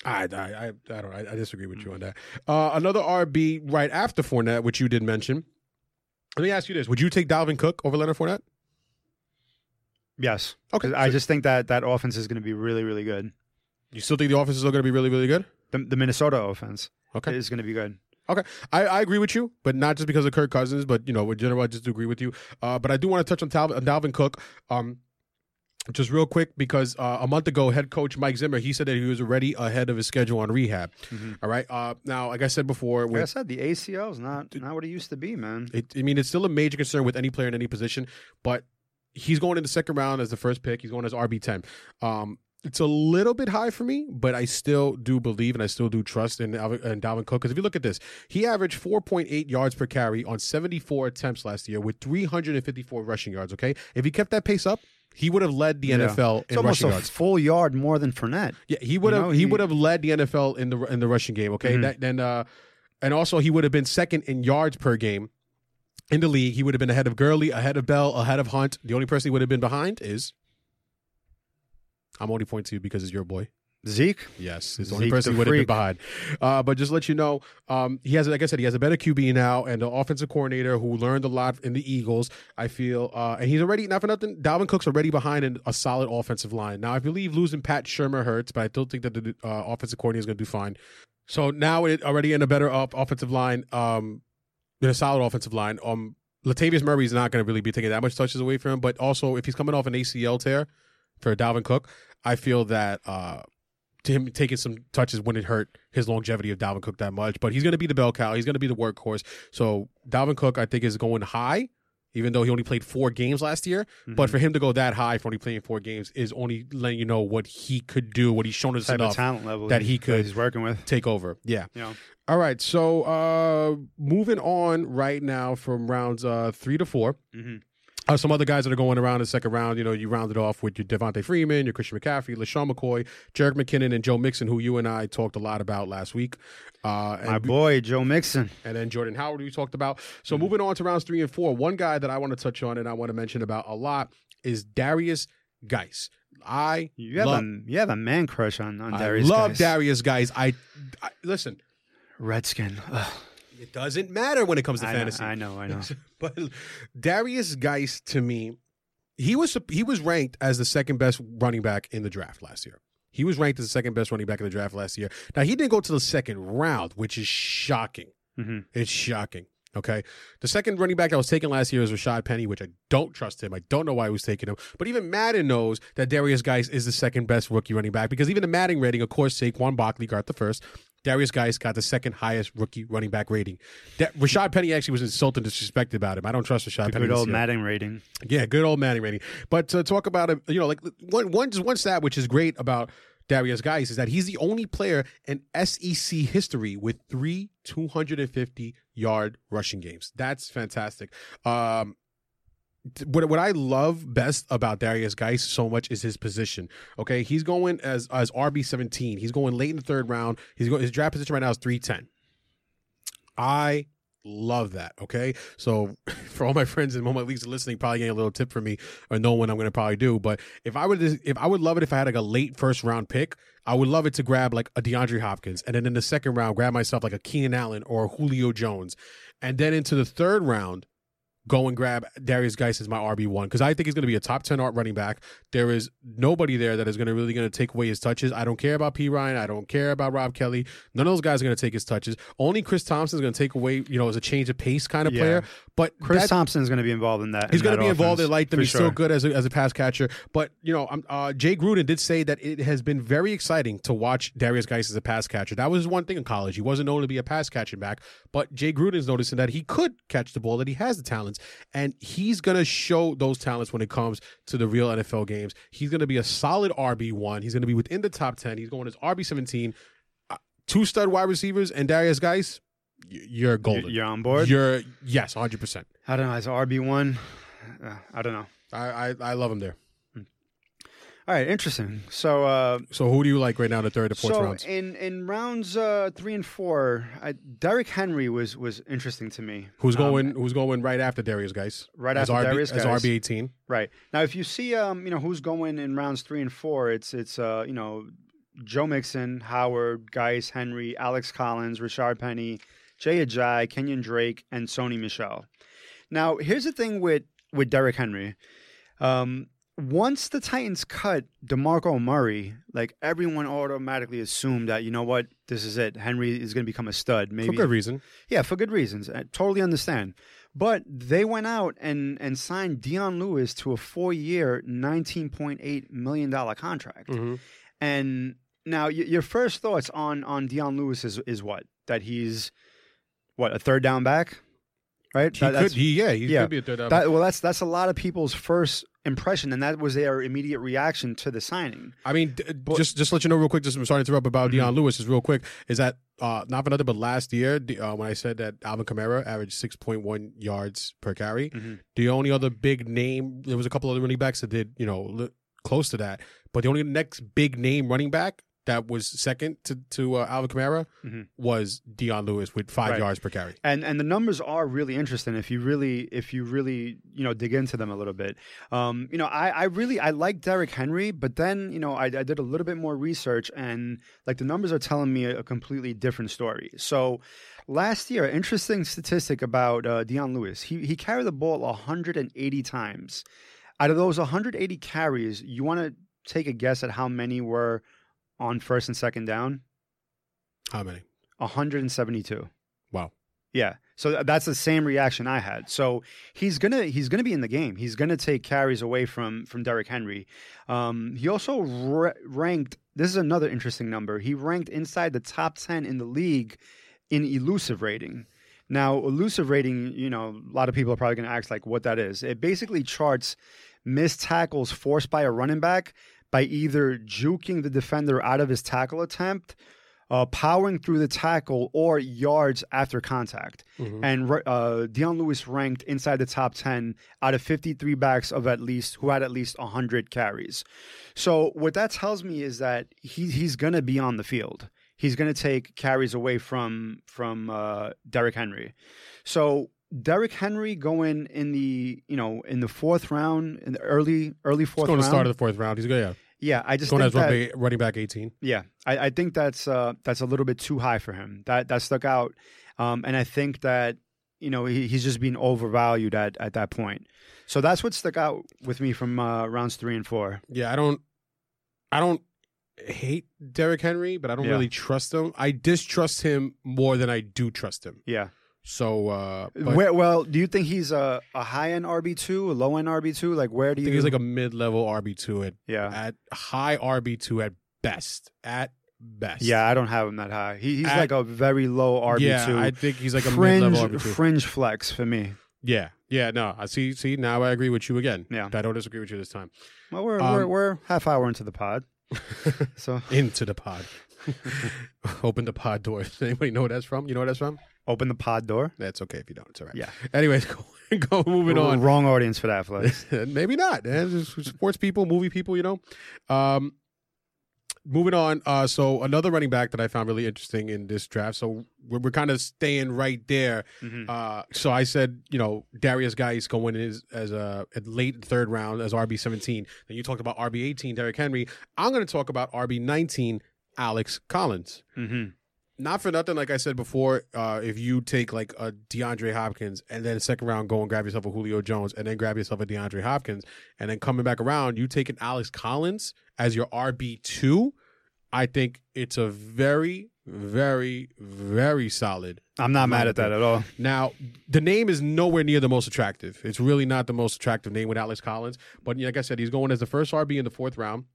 I, I, I, I don't. I, I disagree with you on that. Uh, another RB right after Fournette, which you did mention. Let me ask you this: Would you take Dalvin Cook over Leonard Fournette? Yes. Okay, I just think that that offense is going to be really, really good. You still think the offense is still going to be really, really good? The, the Minnesota offense Okay. is going to be good. Okay, I, I agree with you, but not just because of Kirk Cousins, but you know, in general, I just agree with you. Uh, but I do want to touch on, Tal- on Dalvin Cook, um, just real quick because uh, a month ago, head coach Mike Zimmer he said that he was already ahead of his schedule on rehab. All right, uh, now like I said before, Like I said, the ACL is not not what it used to be, man. it, I mean, it's still a major concern with any player in any position, but he's going in the second round as the first pick. He's going as RB ten. Um, it's a little bit high for me, but I still do believe and I still do trust in, in Dalvin Cook. Because if you look at this, he averaged 4.8 yards per carry on 74 attempts last year with 354 rushing yards. Okay, if he kept that pace up, he would have led the Yeah. NFL It's in almost rushing a yards. full yard more than Fournette. Yeah, he would You have know, he, he- would have led the NFL in the in the rushing game. Okay, Mhm. that then uh, and also he would have been second in yards per game in the league. He would have been ahead of Gurley, ahead of Bell, ahead of Hunt. The only person he would have been behind is I'm only pointing to you because it's your boy. Zeke. Yes, it's the only person the he would have been behind. Uh, but just let you know, um, he has, like I said, he has a better QB now, and the offensive coordinator who learned a lot in the Eagles. I feel, uh, and he's already not for nothing. Dalvin Cook's already behind in a solid offensive line. Now, I believe losing Pat Shurmur hurts, but I still think that the uh, offensive coordinator is going to do fine. So now it already in a better off offensive line, um, a solid offensive line. Um, Latavius Murray is not going to really be taking that much touches away from him, but also if he's coming off an ACL tear for Dalvin Cook, I feel that uh, to him taking some touches wouldn't hurt his longevity of Dalvin Cook that much. But he's going to be the bell cow. He's going to be the workhorse. So Dalvin Cook, I think, is going high, even though he only played four games last year. Mm-hmm. But for him to go that high for only playing four games is only letting you know what he could do, what he's shown us enough talent level that he could he's working with. take over. Yeah. Know. All right. So uh moving on right now from rounds uh three to 4 Mhm. Uh, some other guys that are going around in the second round, you know, you rounded off with your Devonta Freeman, your Christian McCaffrey, LeSean McCoy, Jerick McKinnon, and Joe Mixon, who you and I talked a lot about last week. Uh, and My boy Joe Mixon. and then Jordan Howard, we talked about. So moving on to rounds three and four, one guy that I want to touch on and I want to mention about a lot is Derrius Guice. I You have love, a you have a man crush on on I Derrius. love Guice. Derrius Guice. I, I listen. Redskin. Ugh. It doesn't matter when it comes to I know, fantasy. I know, I know. but Derrius Guice to me, he was he was ranked as the second best running back in the draft last year. He was ranked as the second best running back in the draft last year. Now he didn't go to the second round, which is shocking. Mhm. It's shocking. Okay. The second running back that was taken last year was Rashaad Penny, which I don't trust him. I don't know why he was taking him. But even Madden knows that Derrius Guice is the second best rookie running back because even the Madden rating, of course, Saquon Barkley got the first. Derrius Guice got the second highest rookie running back rating. Rashaad Penny actually was insulted and disrespected about him. I don't trust Rashaad The Penny. good old. Madden rating. Yeah, good old Manning rating. But to talk about it, you know, like one one just one stat which is great about Derrius Guice is that he's the only player in SEC history with three 250 yard rushing games. That's fantastic. Um, what what I love best about Derrius Guice so much is his position. Okay, he's going as as RB seventeen. He's going late in the third round. He's going his draft position right now is three ten. I love that. Okay, so for all my friends and all my leagues listening, probably getting a little tip from me or know what I'm going to probably do. But if I would, if I would love it if I had like a late first round pick, I would love it to grab like a DeAndre Hopkins, and then in the second round, grab myself like a Keenan Allen or Julio Jones, and then into the third round go and grab Derrius Guice as my RB one because I think he's going to be a top ten art running back. There is nobody there that is going to really going to take away his touches. I don't care about Perine. I don't care about Rob Kelley. None of those guys are going to take his touches. Only Chris Thompson is going to take away. You know, as a change of pace kind of Yeah. player. But Chris that- Thompson is going to be involved in that. He's going to be involved. offense, They like them. He's sure. still good as a, as a pass catcher. But you know, uh, Jay Gruden did say that it has been very exciting to watch Derrius Guice as a pass catcher. That was one thing in college. He wasn't known to be a pass catching back, but Jay Gruden's noticing that he could catch the ball, that he has the talents, and he's going to show those talents when it comes to the real NFL games. He's going to be a solid RB one. He's going to be within the top ten. He's going as RB seventeen. Uh, two stud wide receivers and Derrius Guice. You're golden. You're on board. You're yes, hundred percent. I don't know. As RB one, uh, I don't know. I, I I love him there. All right, interesting. So, uh, So who do you like right now in the third or fourth so rounds? in in rounds uh, three and four, I, Derrick Henry was was interesting to me. Who's Um, going who's going right after Derrius Guice? Right as after RB, Derrius as RB eighteen. Right now, if you see, um, you know, who's going in rounds three and four, it's it's uh, you know, Joe Mixon, Howard, Guice, Henry, Alex Collins, Richard Penny, Jay Ajayi, Kenyan Drake, and Sony Michel. Now, here's the thing with with Derrick Henry. Um, once the Titans cut DeMarco Murray, like everyone automatically assumed that you know what, this is it. Henry is going to become a stud. Maybe For good reason. yeah, for good reasons. I totally understand. But they went out and and signed Dion Lewis to a four year, nineteen point eight million dollar contract. Mhm. And now y- your first thoughts on on Dion Lewis is is what that he's what a third down back, right? He That- could he yeah, he yeah. could be a third down. that, well, that's that's a lot of people's first impression, and that was their immediate reaction to the signing. I mean, d- just just let you know real quick. Just I'm sorry to interrupt about Mm-hmm. Dion Lewis. Is real quick. Is that uh, not for nothing, but last year uh, when I said that Alvin Kamara averaged six point one yards per carry, Mhm. the only other big name there was a couple other running backs that did you know li- close to that, but the only next big name running back that was second to to uh, Alvin Kamara Mhm. was Dion Lewis with five Right. yards per carry. and and the numbers are really interesting if you really if you really you know dig into them a little bit um you know i i really i like Derrick henry but then you know i, I did a little bit more research and like the numbers are telling me a, a completely different story so last year interesting statistic about uh, Dion lewis he he carried the ball 180 times out of those 180 carries you want to take a guess at how many were on first and second down How many? 172 Wow. yeah. So that's the same reaction I had. So he's gonna he's gonna be in the game. He's gonna take carries away from from Derrick Henry. Um, he also ra- ranked. This is another interesting number. He ranked inside the top ten in the league in elusive rating. Now, elusive rating, you know, a lot of people are probably going to ask like what that is. It basically charts missed tackles forced by a running back by either juking the defender out of his tackle attempt, uh, powering through the tackle, or yards after contact. And uh, Dion Lewis ranked inside the top 10 out of 53 backs of at least who had at least 100 carries. So what that tells me is that he, he's going to be on the field. He's going to take carries away from from uh, Derrick Henry. So Derrick Henry going in the you know in the fourth round in the early early fourth. He's going to start of the fourth round. He's good. Yeah. yeah, I just Going think as that, running, running back eighteen. yeah, I, I think that's uh, that's a little bit too high for him. That that stuck out, um, and I think that you know he, he's just being overvalued at at that point. So that's what stuck out with me from uh, rounds three and four. Yeah, I don't, I don't hate Derrick Henry, but I don't Yeah. really trust him. I distrust him more than I do trust him. Yeah. So, uh, Where, well, do you think he's a, a high end RB two, a low end RB two? Like where do I you think he's like a mid level RB two at yeah at high RB two at best. At best. yeah? I don't have him that high. He, he's At- like a very low RB two. Yeah. I think he's like a mid fringe level RB two. fringe flex for me. Yeah, yeah. No, I see. See, now I agree with you again. Yeah. I don't disagree with you this time. Well, we're Um, we're we're half hour into the pod. so Into the pod. Open the pod door. Does anybody know what that's from? You know what that's from? Open the pod door. That's okay if you don't. It's all right. Yeah. Anyways, go, go moving on. Wrong audience for that, Flex. Maybe not. Eh, Sports people, movie people, you know. Um, moving on. Uh, so another running back that I found really interesting in this draft. So we're, we're kind of staying right there. Mhm. Uh, so I said, you know, Derrius Guice going in as, as a at late third round as RB seventeen. Then you talked about RB eighteen, Derrick Henry. I'm going to talk about RB nineteen, Alex Collins mm-hmm. Not for nothing, like I said before, uh, if you take like a DeAndre Hopkins and then second round go and grab yourself a Julio Jones and then grab yourself a DeAndre Hopkins and then coming back around, you take an Alex Collins as your RB two, I think it's a very, very, very solid. I'm not mad at that at all. Now, the name is nowhere near the most attractive. It's really not the most attractive name with Alex Collins. But like I said, he's going as the first RB in the fourth round.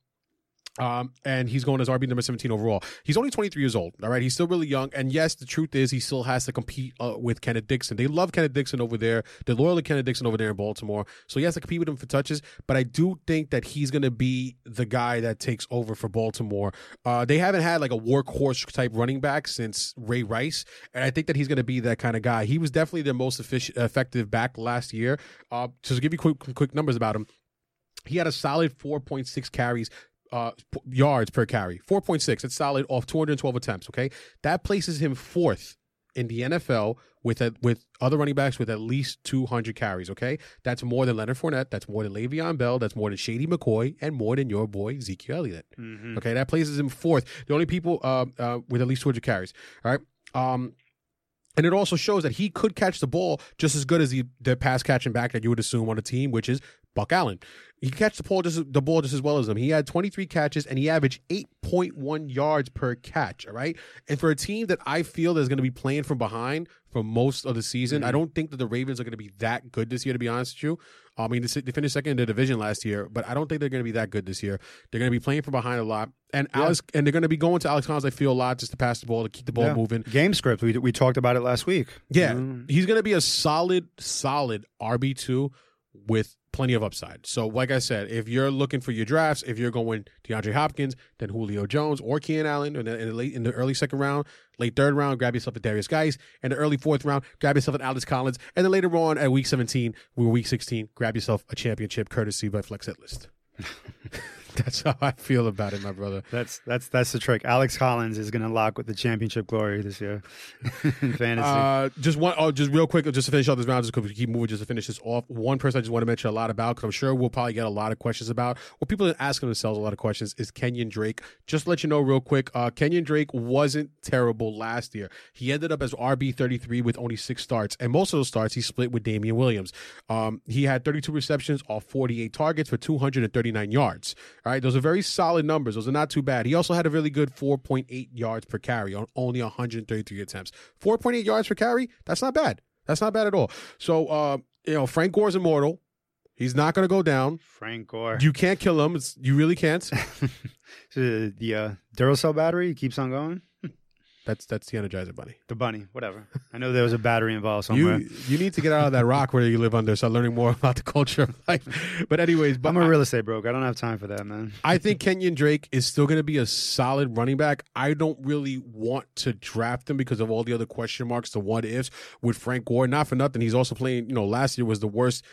Um, and he's going as RB number 17 overall. He's only 23 years old. All right. He's still really young. And yes, the truth is he still has to compete uh, with Kenneth Dixon. They love Kenneth Dixon over there. They're loyal to Kenneth Dixon over there in Baltimore. So he has to compete with him for touches. But I do think that he's going to be the guy that takes over for Baltimore. Uh, they haven't had like a workhorse type running back since Ray Rice. And I think that he's going to be that kind of guy. He was definitely their most efficient, effective back last year. Uh, to give you quick, quick numbers about him, he had a solid 4.6 carries uh, yards per carry. 4.6. It's solid off 212 attempts. Okay. That places him fourth in the NFL with a, with other running backs with at least 200 carries. Okay. That's more than Leonard Fournette. That's more than Le'Veon Bell. That's more than Shady McCoy and more than your boy Ezekiel Elliott. Mhm. Okay. That places him fourth. The only people uh, uh, with at least 200 carries. All right. Um, and it also shows that he could catch the ball just as good as the, the pass catching back that you would assume on a team, which is Buck Allen. He catch the ball just the ball just as well as him. He had 23 catches and he averaged 8.1 yards per catch. All right. And for a team that I feel is going to be playing from behind for most of the season, I mm-hmm. don't think that the Ravens are going to be that good this year, to be honest with you. I mean, they finished second in the division last year, but I don't think they're going to be that good this year. They're going to be playing from behind a lot, and Alex, and they're going to be going to Alex Collins. I feel a lot just to pass the ball to keep the ball Yeah. moving. Game script. We we talked about it last week. Yeah, Mm. he's going to be a solid, solid RB two with plenty of upside. So, like I said, if you're looking for your drafts, if you're going DeAndre Hopkins, then Julio Jones or Keenan Allen in the, in the late in the early second round, late third round, grab yourself a Derrius Guice, and the early fourth round, grab yourself an Alex Collins, and then later on at week 17, we're week 16, grab yourself a championship courtesy by Flex List. That's how I feel about it, my brother. That's that's that's the trick. Alex Collins is going to lock with the championship glory this year in fantasy. Uh, just one, oh, just real quick, just to finish off this round, just because we keep moving, just to finish this off. One person I just want to mention a lot about, because I'm sure we'll probably get a lot of questions about. What people are asking themselves a lot of questions is Kenyan Drake. Just to let you know, real quick, uh, Kenyan Drake wasn't terrible last year. He ended up as RB 33 with only six starts, and most of those starts he split with Damien Williams. Um, he had 32 receptions off 48 targets for 239 yards. All right, those are very solid numbers. Those are not too bad. He also had a really good 4.8 yards per carry on only 133 attempts. 4.8 yards per carry, that's not bad. That's not bad at all. So, uh, you know, Frank Gore's immortal. He's not going to go down. Frank Gore. You can't kill him. It's, you really can't. The uh, Duracell battery keeps on going. That's that's the Energizer Bunny. The bunny, whatever. I know there was a battery involved somewhere. You you need to get out of that rock where you live under. Start learning more about the culture of life. But anyways, but I'm a real estate broke. I don't have time for that, man. I think Kenyan Drake is still going to be a solid running back. I don't really want to draft him because of all the other question marks, the what ifs with Frank Gore. Not for nothing, he's also playing. You know, last year was the worst,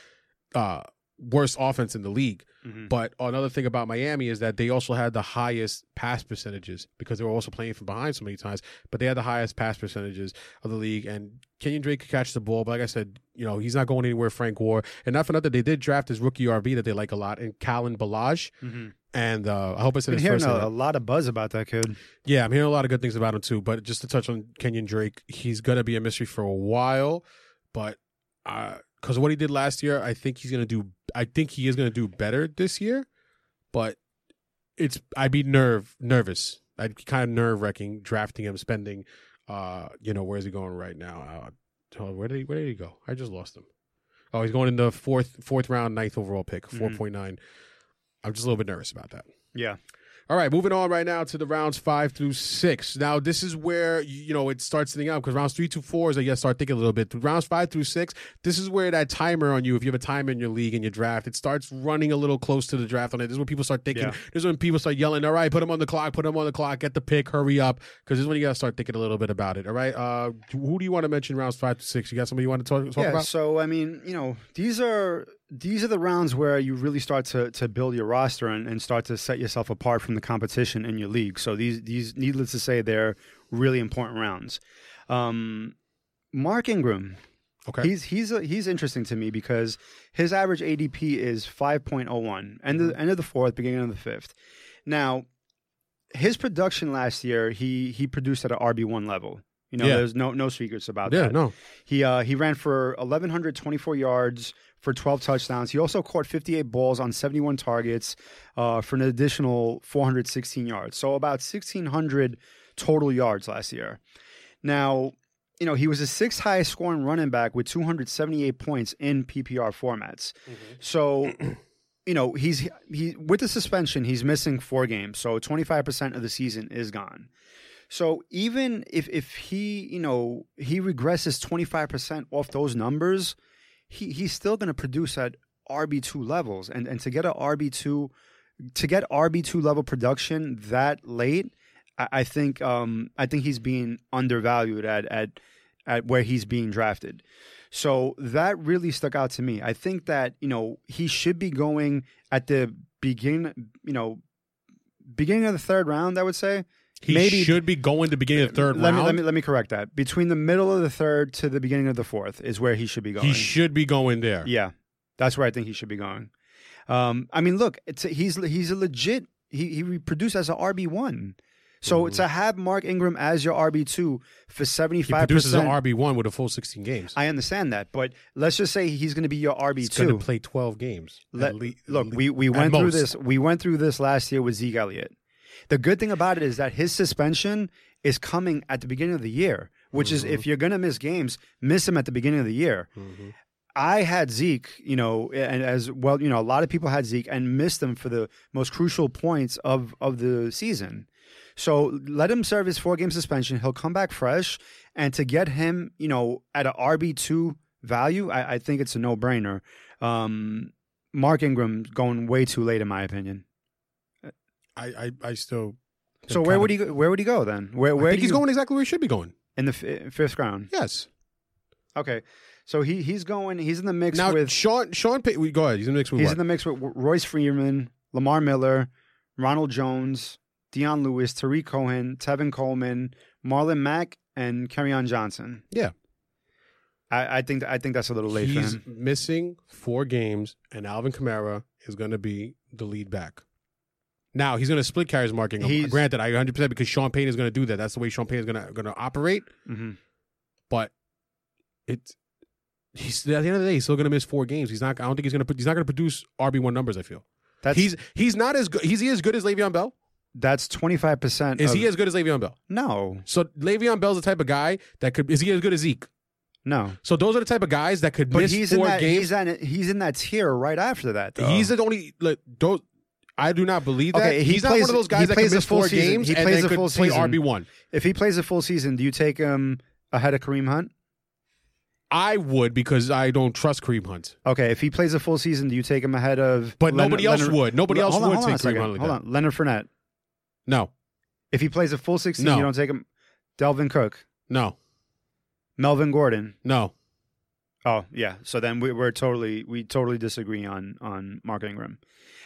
uh, worst offense in the league. Mhm. But another thing about Miami is that they also had the highest pass percentages because they were also playing from behind so many times. But they had the highest pass percentages of the league. And Kenyan Drake could catch the ball, but like I said, you know, he's not going anywhere. Frank Gore, and not for nothing, they did draft his rookie RB that they like a lot, and Kalen Ballage. Mhm. And uh, I hope I said Been his hearing first name. a, a lot of buzz about that kid. Yeah, I'm hearing a lot of good things about him too. But just to touch on Kenyan Drake, he's gonna be a mystery for a while. But because what he did last year, I think he's gonna do. I think he is gonna do better this year. But it's I'd be nerve nervous. I'd be kind of nerve wracking drafting him, spending. Uh, you know, where's he going right now? Uh, where did he Where did he go? I just lost him. Oh, he's going in the fourth fourth round, ninth overall pick, Mhm. four I'm just a little bit nervous about that. Yeah. All right, moving on right now to the rounds five through six. Now, this is where you know it starts sitting up because rounds three to four is I guess start thinking a little bit. Through Rounds five through six, this is where that timer on you, if you have a timer in your league and your draft, it starts running a little close to the draft on it. This is when people start thinking. Yeah. This is when people start yelling. All right, put them on the clock. Put them on the clock. Get the pick. Hurry up, because this is when you got to start thinking a little bit about it. All right, uh, who do you want to mention rounds five to six? You got somebody you want to talk, talk yeah, about? so I mean, you know, these are these are the rounds where you really start to to build your roster and, and start to set yourself apart from the competition in your league. So these these needless to say, they're really important rounds. Um, Mark Ingram, Okay. he's he's a, he's interesting to me because his average ADP is five point oh one, end of end of the fourth, beginning of the fifth. Now, his production last year, he he produced at an RB one level. You know, Yeah. there's no no secrets about yeah, that. no. He uh, he ran for 1124 yards for 12 touchdowns. He also caught 58 balls on 71 targets uh, for an additional 416 yards. So about 1600 total yards last year. Now, you know, he was the sixth highest scoring running back with 278 points in PPR formats. So, you know, he's he with the suspension, he's missing four games. So 25% of the season is gone. So even if if he, you know, he regresses 25% off those numbers, he he's still going to produce at RB2 levels and and to get a RB2 to get RB2 level production that late, I, I think um I think he's being undervalued at at at where he's being drafted. So that really stuck out to me. I think that, you know, he should be going at the beginning, you know, beginning of the third round, I would say. He Maybe- should be going to begin the third let round. Me, let me let me correct that. Between the middle of the third to the beginning of the fourth is where he should be going. he should be going there. Yeah, that's where I think he should be going. Um, I mean, look, it's a, he's he's a legit. He he reproduced as an RB one. So to have Mark Ingram as your RB two for seventy five Mm-hmm. He produces an RB one with a full sixteen games. I understand that, but let's just say he's going to be your RB He's going two. to play twelve games. Let- le- look, at we, we went through most. this. We went through this last year with Zeke Elliott. The good thing about it is that his suspension is coming at the beginning of the year, which is Mm-hmm. if you're going to miss games, miss them at the beginning of the year. Mm-hmm. I had Zeke, you know, and as well, you know, a lot of people had Zeke and missed them for the most crucial points of of the season. So let him serve his four game suspension. He'll come back fresh, and to get him, you know, at a RB two value, I, I think it's a no brainer. Um, Mark Ingram going way too late, in my opinion. I, I, I still. So where would he go, where would he go then? Where I where think he's you- going exactly where he should be going. in the f- eh, fifth round? Yes. Okay, so he he's going. He's in the mix Now, with Sean Sean Go ahead. He's in the mix with He's what? in the mix with Royce Freeman, Lamar Miller, Ronald Jones, Dion Lewis, Tarik Cohen, Tevin Coleman, Marlon Mack, and Kerryon Johnson. Yeah. I, I think I think that's a little late for he's missing four games, and Alvin Kamara is going to be the lead back. Now he's going to split carries Mark Ingram. He's- Granted, I 100 percent because Sean Payton is going to do that. That's the way Sean Payton is going to going to operate. hmm But it's he's at the end of the day, he's still going to miss four games. He's not. I don't think he's going to. He's not going to produce RB one numbers. I feel That's he's he's not as good. He's he as good as Le'Veon Bell. that's twenty five percent. Is he as good as Le'Veon Bell? no So Le'Veon Bell's the type of guy that could. Is he as good as Zeke? no? So those are the type of guys that could But miss he's in that games. he's in he's in that tier right after that. Though. He's the only. Like, don't, I do not believe that. Okay, he he's not one of those guys that plays can a miss full four season. games He and plays then a full play season. RB one. if he plays a full season, do you take him ahead of Kareem Hunt? I would because I don't trust Kareem Hunt. Okay, if he plays a full season, do you take him ahead of? But nobody else Leonard- would. Nobody else on, would take. Kareem Hunt like Hold that. on, Leonard Fournette. No, If he plays a full sixteen, No. you don't take him. Dalvin Cook, no, Melvin Gordon. no. Oh yeah, so then we, we're totally we totally disagree on on Mark Ingram.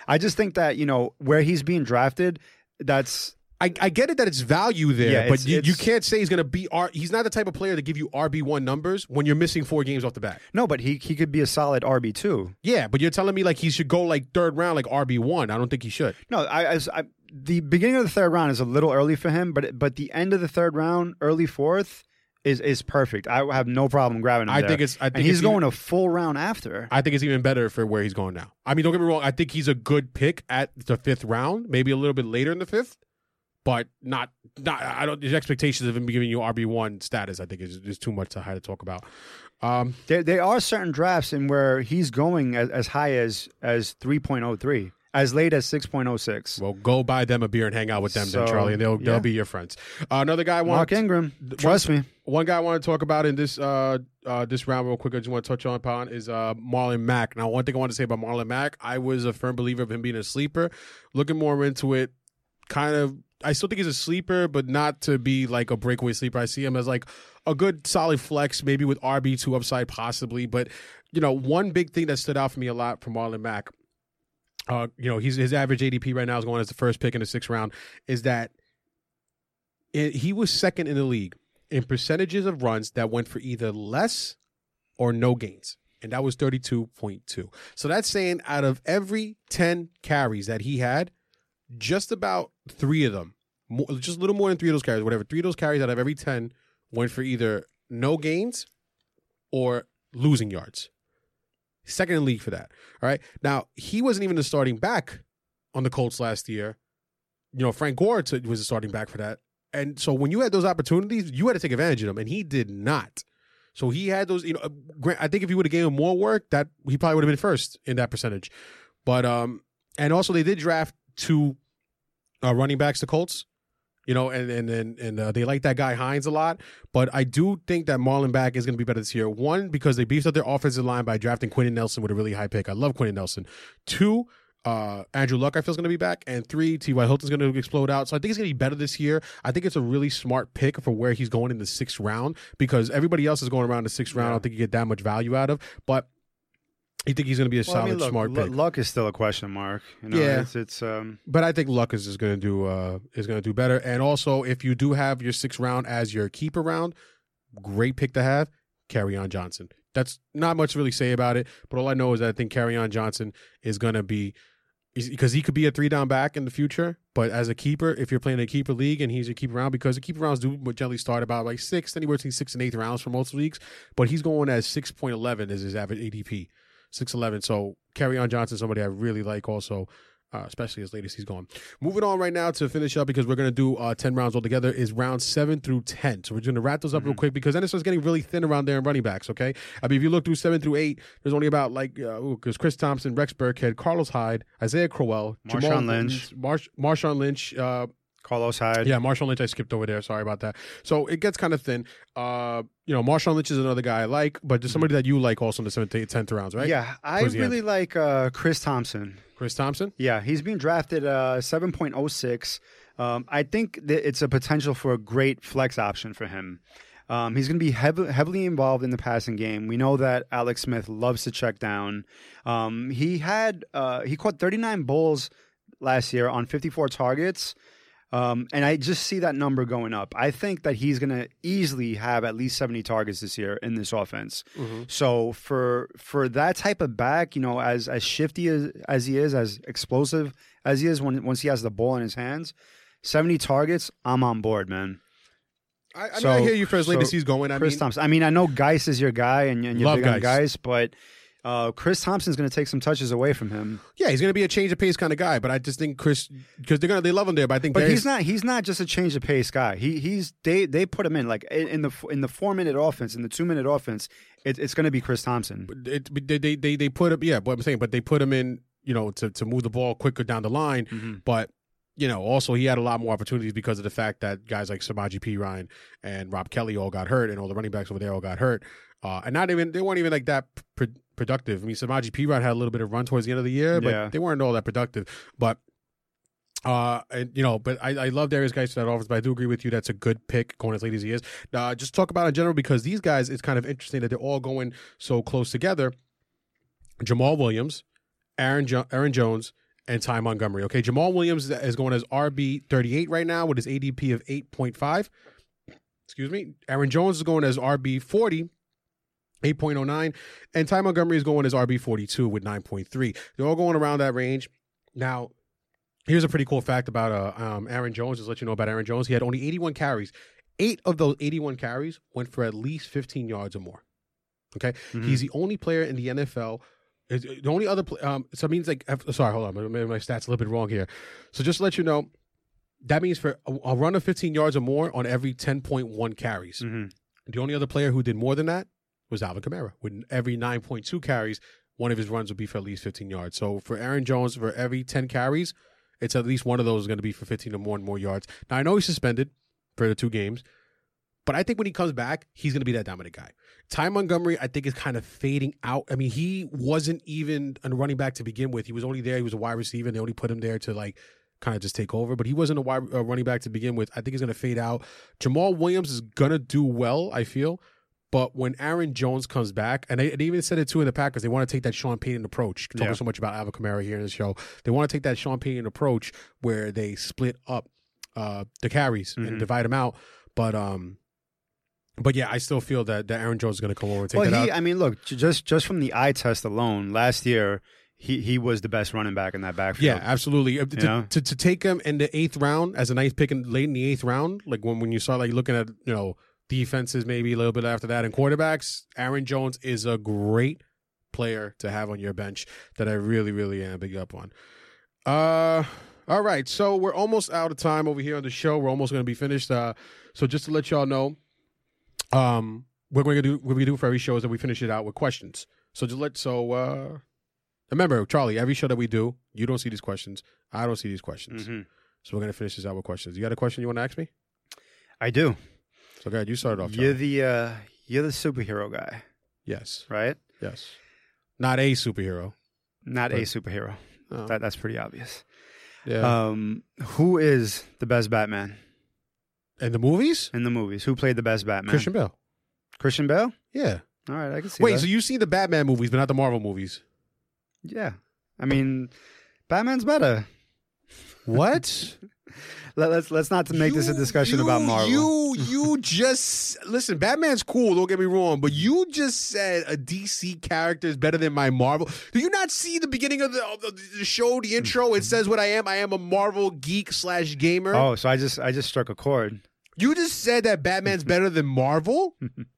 I just think that you know where he's being drafted, that's I, I get it that it's value there, Yeah, but it's- you, you can't say he's going to be. R, he's not the type of player to give you RB one numbers when you're missing four games off the bat. no, but he he could be a solid RB two. Yeah, but you're telling me like he should go like third round, like RB one. I don't think he should. No, I, as I the beginning of the third round is a little early for him, but but the end of the third round, early fourth, is is perfect. I have no problem grabbing him. I there. think it's- I think and he's going even- a full round after. I think it's even better for where he's going now. I mean, don't get me wrong. I think he's a good pick at the fifth round, maybe a little bit later in the fifth, but not. Not. I don't. His expectations of him giving you RB one status, I think, is, is too much to high to talk about. Um, There, there are certain drafts in where he's going as, as high as as three point oh three as late as 6.06. Well, go buy them a beer and hang out with them, then Charlie, and they'll yeah. they'll be your friends. Uh, another guy I want Mark Ingram, trust me. One guy I want to talk about in this uh, uh, this round real quick. I just want to touch on upon is uh, Marlon Mack. Now, one thing I want to say about Marlon Mack, I was a firm believer of him being a sleeper. Looking more into it, kind of, I still think he's a sleeper, but not to be like a breakaway sleeper. I see him as like a good solid flex, maybe with RB two upside possibly. But you know, one big thing that stood out for me a lot from Marlon Mack. Uh, you know, he's his average ADP right now is going as the first pick in the sixth round. Is that it, he was second in the league in percentages of runs that went for either less or no gains. And that was 32.2. So that's saying out of every 10 carries that he had, just about three of them, more, just a little more than three of those carries, whatever, three of those carries out of every 10 went for either no gains or losing yards. Second in league for that. All right. Now, he wasn't even the starting back on the Colts last year. You know, Frank Gore was the starting back for that. And so when you had those opportunities, you had to take advantage of them, and he did not. So he had those, you know. Grant, I think if he would have given him more work, that he probably would have been first in that percentage. But um, and also they did draft two uh, running backs, the Colts. You know, and and and, and uh, they like that guy Hines a lot. But I do think that Marlon Mack is going to be better this year. One because they beefed up their offensive line by drafting Quenton Nelson with a really high pick. I love Quenton Nelson. Two. Uh, Andrew Luck, I feel, is going to be back, and three, T.Y. Hilton's going to explode out. So I think it's going to be better this year. I think it's a really smart pick for where he's going in the sixth round because everybody else is going around the sixth round. I don't think you get that much value out of, but I think he's going to be a Well, I solid, mean, look, smart pick. luck is still a question mark. You know, Yeah. it's, it's um, But I think Luck is, is going to do uh, is going to do better. And also, if you do have your sixth round as your keeper round, great pick to have. Kerryon Johnson. That's not much to really say about it. But all I know is that I think Kerryon Johnson is going to be because he could be a three down back in the future. But as a keeper, if you're playing a keeper league and he's your keeper round, because the keeper rounds do generally start about like six, anywhere between six and eighth rounds for most leagues. But he's going as six point eleven is his average ADP, six eleven. So Kerryon Johnson, somebody I really like also. Uh, especially as late as he's gone. Moving on right now to finish up because we're going to do uh, 10 rounds altogether is round 7 through 10. So we're going to wrap those up real quick because then it starts getting really thin around there in running backs, okay? I mean, if you look through 7 through 8, there's only about like, because Chris Thompson, Rex Burkhead, Carlos Hyde, Isaiah Crowell, Marshawn Lynch. Marsh, Marshawn Lynch, uh, Carlos Hyde. yeah, Marshawn Lynch, I skipped over there. Sorry about that. So it gets kind of thin. Uh, you know, Marshawn Lynch is another guy I like, but there's somebody that you like also in the 7th, 8th, 10th rounds, right? Yeah, I Towards the really like uh, Chris Thompson. Chris Thompson? Yeah, he's being drafted uh, 7.06. Um, I think that it's a potential for a great flex option for him. Um, he's going to be heav- heavily involved in the passing game. We know that Alex Smith loves to check down. Um, he had uh, he caught 39 balls last year on 54 targets. Um, and I just see that number going up. I think that he's going to easily have at least 70 targets this year in this offense. So for for that type of back, you know, as as shifty as, as he is, as explosive as he is when once he has the ball in his hands, 70 targets, I'm on board, man. I, I, mean, I hear you for as late so as he's going. I Chris mean, Thompson. I mean, I know Guice is your guy and, and you're Love big on Guice. Guice, but uh, Chris Thompson's going to take some touches away from him. yeah, he's going to be a change of pace kind of guy, but I just think Chris, because they're going to, they love him there, but I think But he's not. He's not just a change of pace guy. He he's they they put him in like in, in the in the four minute offense in the two minute offense. It, it's going to be Chris Thompson. it, they, they, they, they put him, yeah, what I'm saying, but they put him in, you know, to, to move the ball quicker down the line. Mm-hmm. But, you know, also he had a lot more opportunities because of the fact that guys like Samaje Perine and Rob Kelley all got hurt and all the running backs over there all got hurt. Uh, and not even, they weren't even like that pr- productive. I mean, Samaje Perine had a little bit of run towards the end of the year, but Yeah. they weren't all that productive. But, uh, and you know, but I, I love Derrius Guice for that offense, but I do agree with you. That's a good pick going as late as he is. Uh, just talk about in general because these guys, it's kind of interesting that they're all going so close together. Jamaal Williams, Aaron jo- Aaron Jones, and Ty Montgomery. Okay, Jamaal Williams is going as RB thirty eight right now with his ADP of eight point five. Excuse me. Aaron Jones is going as RB forty. 8.09 and Ty Montgomery is going as RB42 with 9.3. They're all going around that range. Now, here's a pretty cool fact about uh, um, Aaron Jones. Just let you know about Aaron Jones. He had only 81 carries. Eight of those 81 carries went for at least 15 yards or more. Okay, he's the only player in the NFL. is- The only other, um, so it means like, sorry, hold on, maybe my stats a little bit wrong here. So just to let you know, that means for a, a run of 15 yards or more on every 10.1 carries. Mhm. The only other player who did more than that was Alvin Kamara with every 9.2 carries, one of his runs would be for at least 15 yards. So for Aaron Jones, for every 10 carries, it's at least one of those is going to be for 15 or more and more yards. Now I know he's suspended for the two games, but I think when he comes back, he's going to be that dominant guy. Ty Montgomery, I think, is kind of fading out. I mean, he wasn't even a running back to begin with. He was only there. He was a wide receiver. And they only put him there to like kind of just take over. But he wasn't a wide running back to begin with. I think he's going to fade out. Jamaal Williams is going to do well. I feel. But when Aaron Jones comes back, and they, they even said it too in the Packers, they want to take that Sean Payton approach. Talking Yeah. so much about Alvin Kamara here in the show, they want to take that Sean Payton approach where they split up uh, the carries Mhm. and divide them out. But um, but yeah, I still feel that, that Aaron Jones is going to come over and take Well, that he, out. I mean, look, just just from the eye test alone, last year he he was the best running back in that backfield. Yeah, absolutely. Uh, To, to, to take him in the eighth round as a nice pick in, late in the eighth round, like when, when you start like looking at you know defenses, maybe a little bit after that, and quarterbacks, Aaron Jones is a great player to have on your bench that I really, really am big up on. Uh, all right, so we're almost out of time over here on the show. We're almost going to be finished. Uh, so just to let y'all know, um, we're going to do what we do for every show is that we finish it out with questions. So just let so uh remember, Charlie, every show that we do, you don't see these questions. I don't see these questions. Mhm. So we're gonna finish this out with questions. You got a question you want to ask me? I do. So go ahead, you started off. You're the uh, you're the superhero guy, yes, right? yes. Not a superhero. Not a superhero. Oh, That that's pretty obvious. yeah. Um, who is the best Batman and the movies? in the movies? Who played the best Batman? Christian Bale. Christian Bale. Yeah. All right, I can see. Wait, that. so you've seen the Batman movies, but not the Marvel movies? yeah, I mean, Batman's better. What? Let, let's let's not to make this a discussion you- about Marvel. You you just listen. Batman's cool. Don't get me wrong, but you just said a DC character is better than my Marvel. Do you not see the beginning of the, of the, the show, the hmm. intro? It says what I am. I am a Marvel geek slash gamer. oh, so I just I just struck a chord. You just said that Batman's better than Marvel.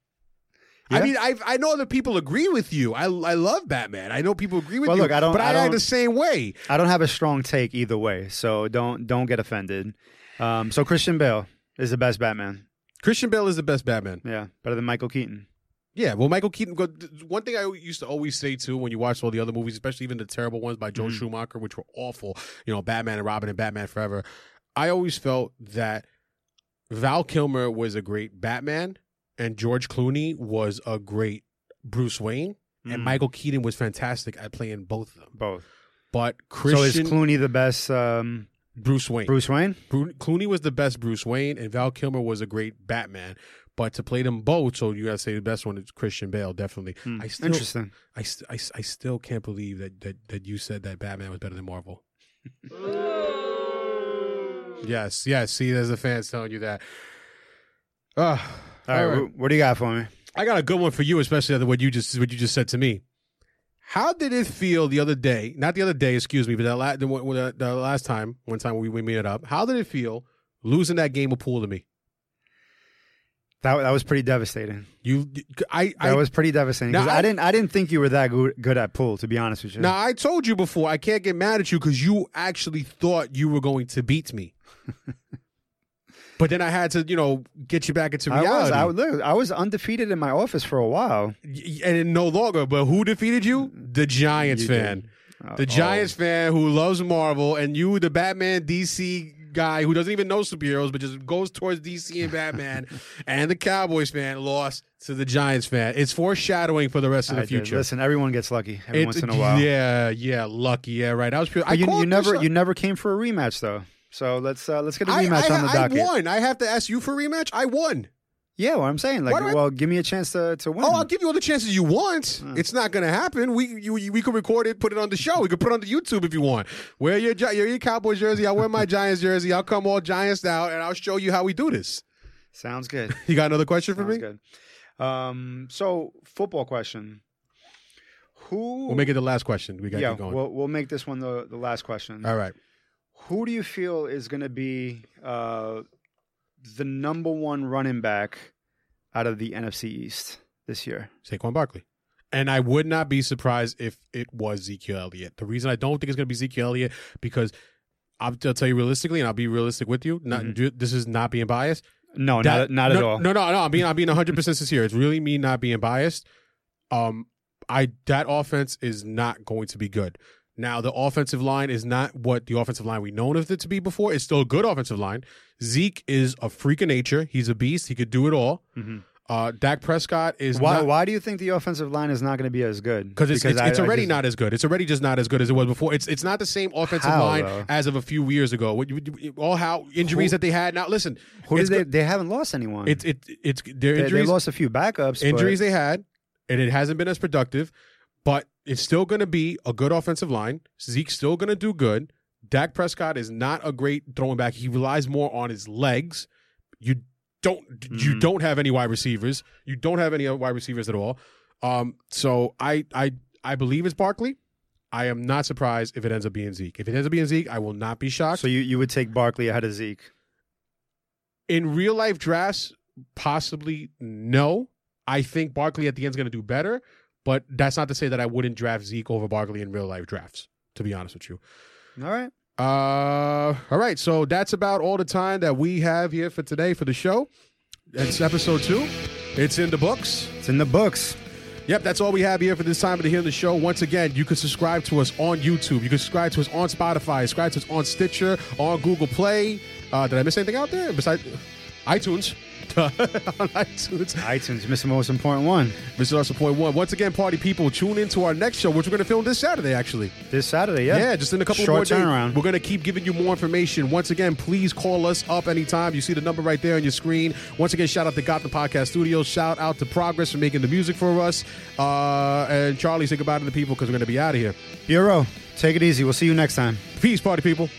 I mean, I I know other people agree with you. I I love Batman. I know people agree with Well, you. look, I don't- but I, I don't- the same way. I don't have a strong take either way, so don't don't get offended. Um, so Christian Bale is the best Batman. Christian Bale is the best Batman. Yeah, better than Michael Keaton. Yeah, well, Michael Keaton. One thing I used to always say too, when you watch all the other movies, especially even the terrible ones by Joe Mhm. Schumacher, which were awful, you know, Batman and Robin and Batman Forever. I always felt that Val Kilmer was a great Batman, and George Clooney was a great Bruce Wayne, and Mm. Michael Keaton was fantastic at playing both of them. Both. But Christian. So is Clooney the best um, Bruce Wayne, Bruce Wayne? Bru- Clooney was the best Bruce Wayne, and Val Kilmer was a great Batman. But to play them both, so you gotta say the best one is Christian Bale, definitely. Hmm, I still, Interesting. I, st- I, I still can't believe that, that that you said that Batman was better than Marvel. yes, yes. See, there's the fans telling you that. Uh, All right, all right. wh- what do you got for me? I got a good one for you, especially after what you just what you just said to me. How did it feel the other day? Not the other day, excuse me, but that la- the, the, the last time, one time we we made it up. How did it feel losing that game of pool to me? That that was pretty devastating. You, I, That I was pretty devastating. Now, I, I- didn't I didn't think you were that good, good at pool. To be honest with you. Now I told you before I can't get mad at you because you actually thought you were going to beat me. but then I had to, you know, get you back into I was reality. I, look, I was undefeated in my office for a while. And no longer. But who defeated you? The Giants You fan. Uh, The Giants fan who loves Marvel, and you, the Batman DC guy who doesn't even know superheroes, but just goes towards DC and Batman, and the Cowboys fan lost to the Giants fan. It's foreshadowing for the rest of I the did. future. Listen, everyone gets lucky every It- once in a while. Yeah, yeah, lucky. Yeah, right. I was. I you, you never you never came for a rematch though. So let's uh, let's get a rematch I, on the docket. I won. I have to ask you for a rematch. I won. Yeah, what I'm saying, like, Why do I- well, give me a chance to to win. Oh, I'll give you all the chances you want. It's not going to happen. We you, we could record it, put it on the show. We could put it on the YouTube if you want. Wear your your, your Cowboys jersey. I'll wear my Giants jersey. I'll come all Giants out, and I'll show you how we do this. Sounds good. You got another question for me? good. Um, so football question. Who? We'll make it the last question. We got to yeah, keep going. we'll we'll make this one the the last question. all right. Who do you feel is going to be uh, the number one running back out of the NFC East this year? Saquon Barkley. And I would not be surprised if it was Ezekiel Elliott. The reason I don't think it's going to be Ezekiel Elliott because I'll, I'll tell you realistically, and I'll be realistic with you. Not this is not being biased. No, That- not not no, at all. No, no, no. I'm being I'm being 100 percent sincere. It's really me not being biased. Um, I that offense is not going to be good. Now the offensive line is not what the offensive line we known of it to be before. It's still a good offensive line. Zeke is a freak of nature. He's a beast. He could do it all. Uh, Dak Prescott is Why, not, why do you think the offensive line is not going to be as good? because it's it's, I- it's I already just- not as good. It's already just not as good as it was before. It's it's not the same offensive How, line though? as of a few years ago. What you, you- all how injuries that they had. Now listen, Who did they? They haven't lost anyone. It's it it's their they, they lost a few backups. but- injuries they had, and it hasn't been as productive. But it's still going to be a good offensive line. Zeke's still going to do good. Dak Prescott is not a great throwing back. He relies more on his legs. You don't you Mhm. don't have any wide receivers. You don't have any wide receivers at all. Um, so I I I believe it's Barkley. I am not surprised if it ends up being Zeke. If it ends up being Zeke, I will not be shocked. So you, you would take Barkley ahead of Zeke. in real life drafts, possibly no. I think Barkley at the end is going to do better, but that's not to say that I wouldn't draft Zeke over Barkley in real life drafts. To be honest with you. All right. Uh, all right. So that's about all the time that we have here for today for the show. It's episode two. It's in the books. It's in the books. Yep, that's all we have here for this time of the here in the show. Once again, you can subscribe to us on YouTube. You can subscribe to us on Spotify. Subscribe to us on Stitcher, on Google Play. Uh, did I miss anything out there besides iTunes? on iTunes. iTunes most important one Mr. Russell Point One. Once again, party people, tune in to our next show, which we're going to film this Saturday, actually. this Saturday. Yeah, Yeah, just in a couple Short more days. turnaround. We're going to keep giving you more information. Once again, please call us up anytime. You see the number right there on your screen. Once again, shout out to Gotham Podcast Studios. Shout out to Progress for making the music for us. Uh, and Charlie, say goodbye to the people because we're going to be out of here. Bureau, take it easy. We'll see you next time. Peace, party people.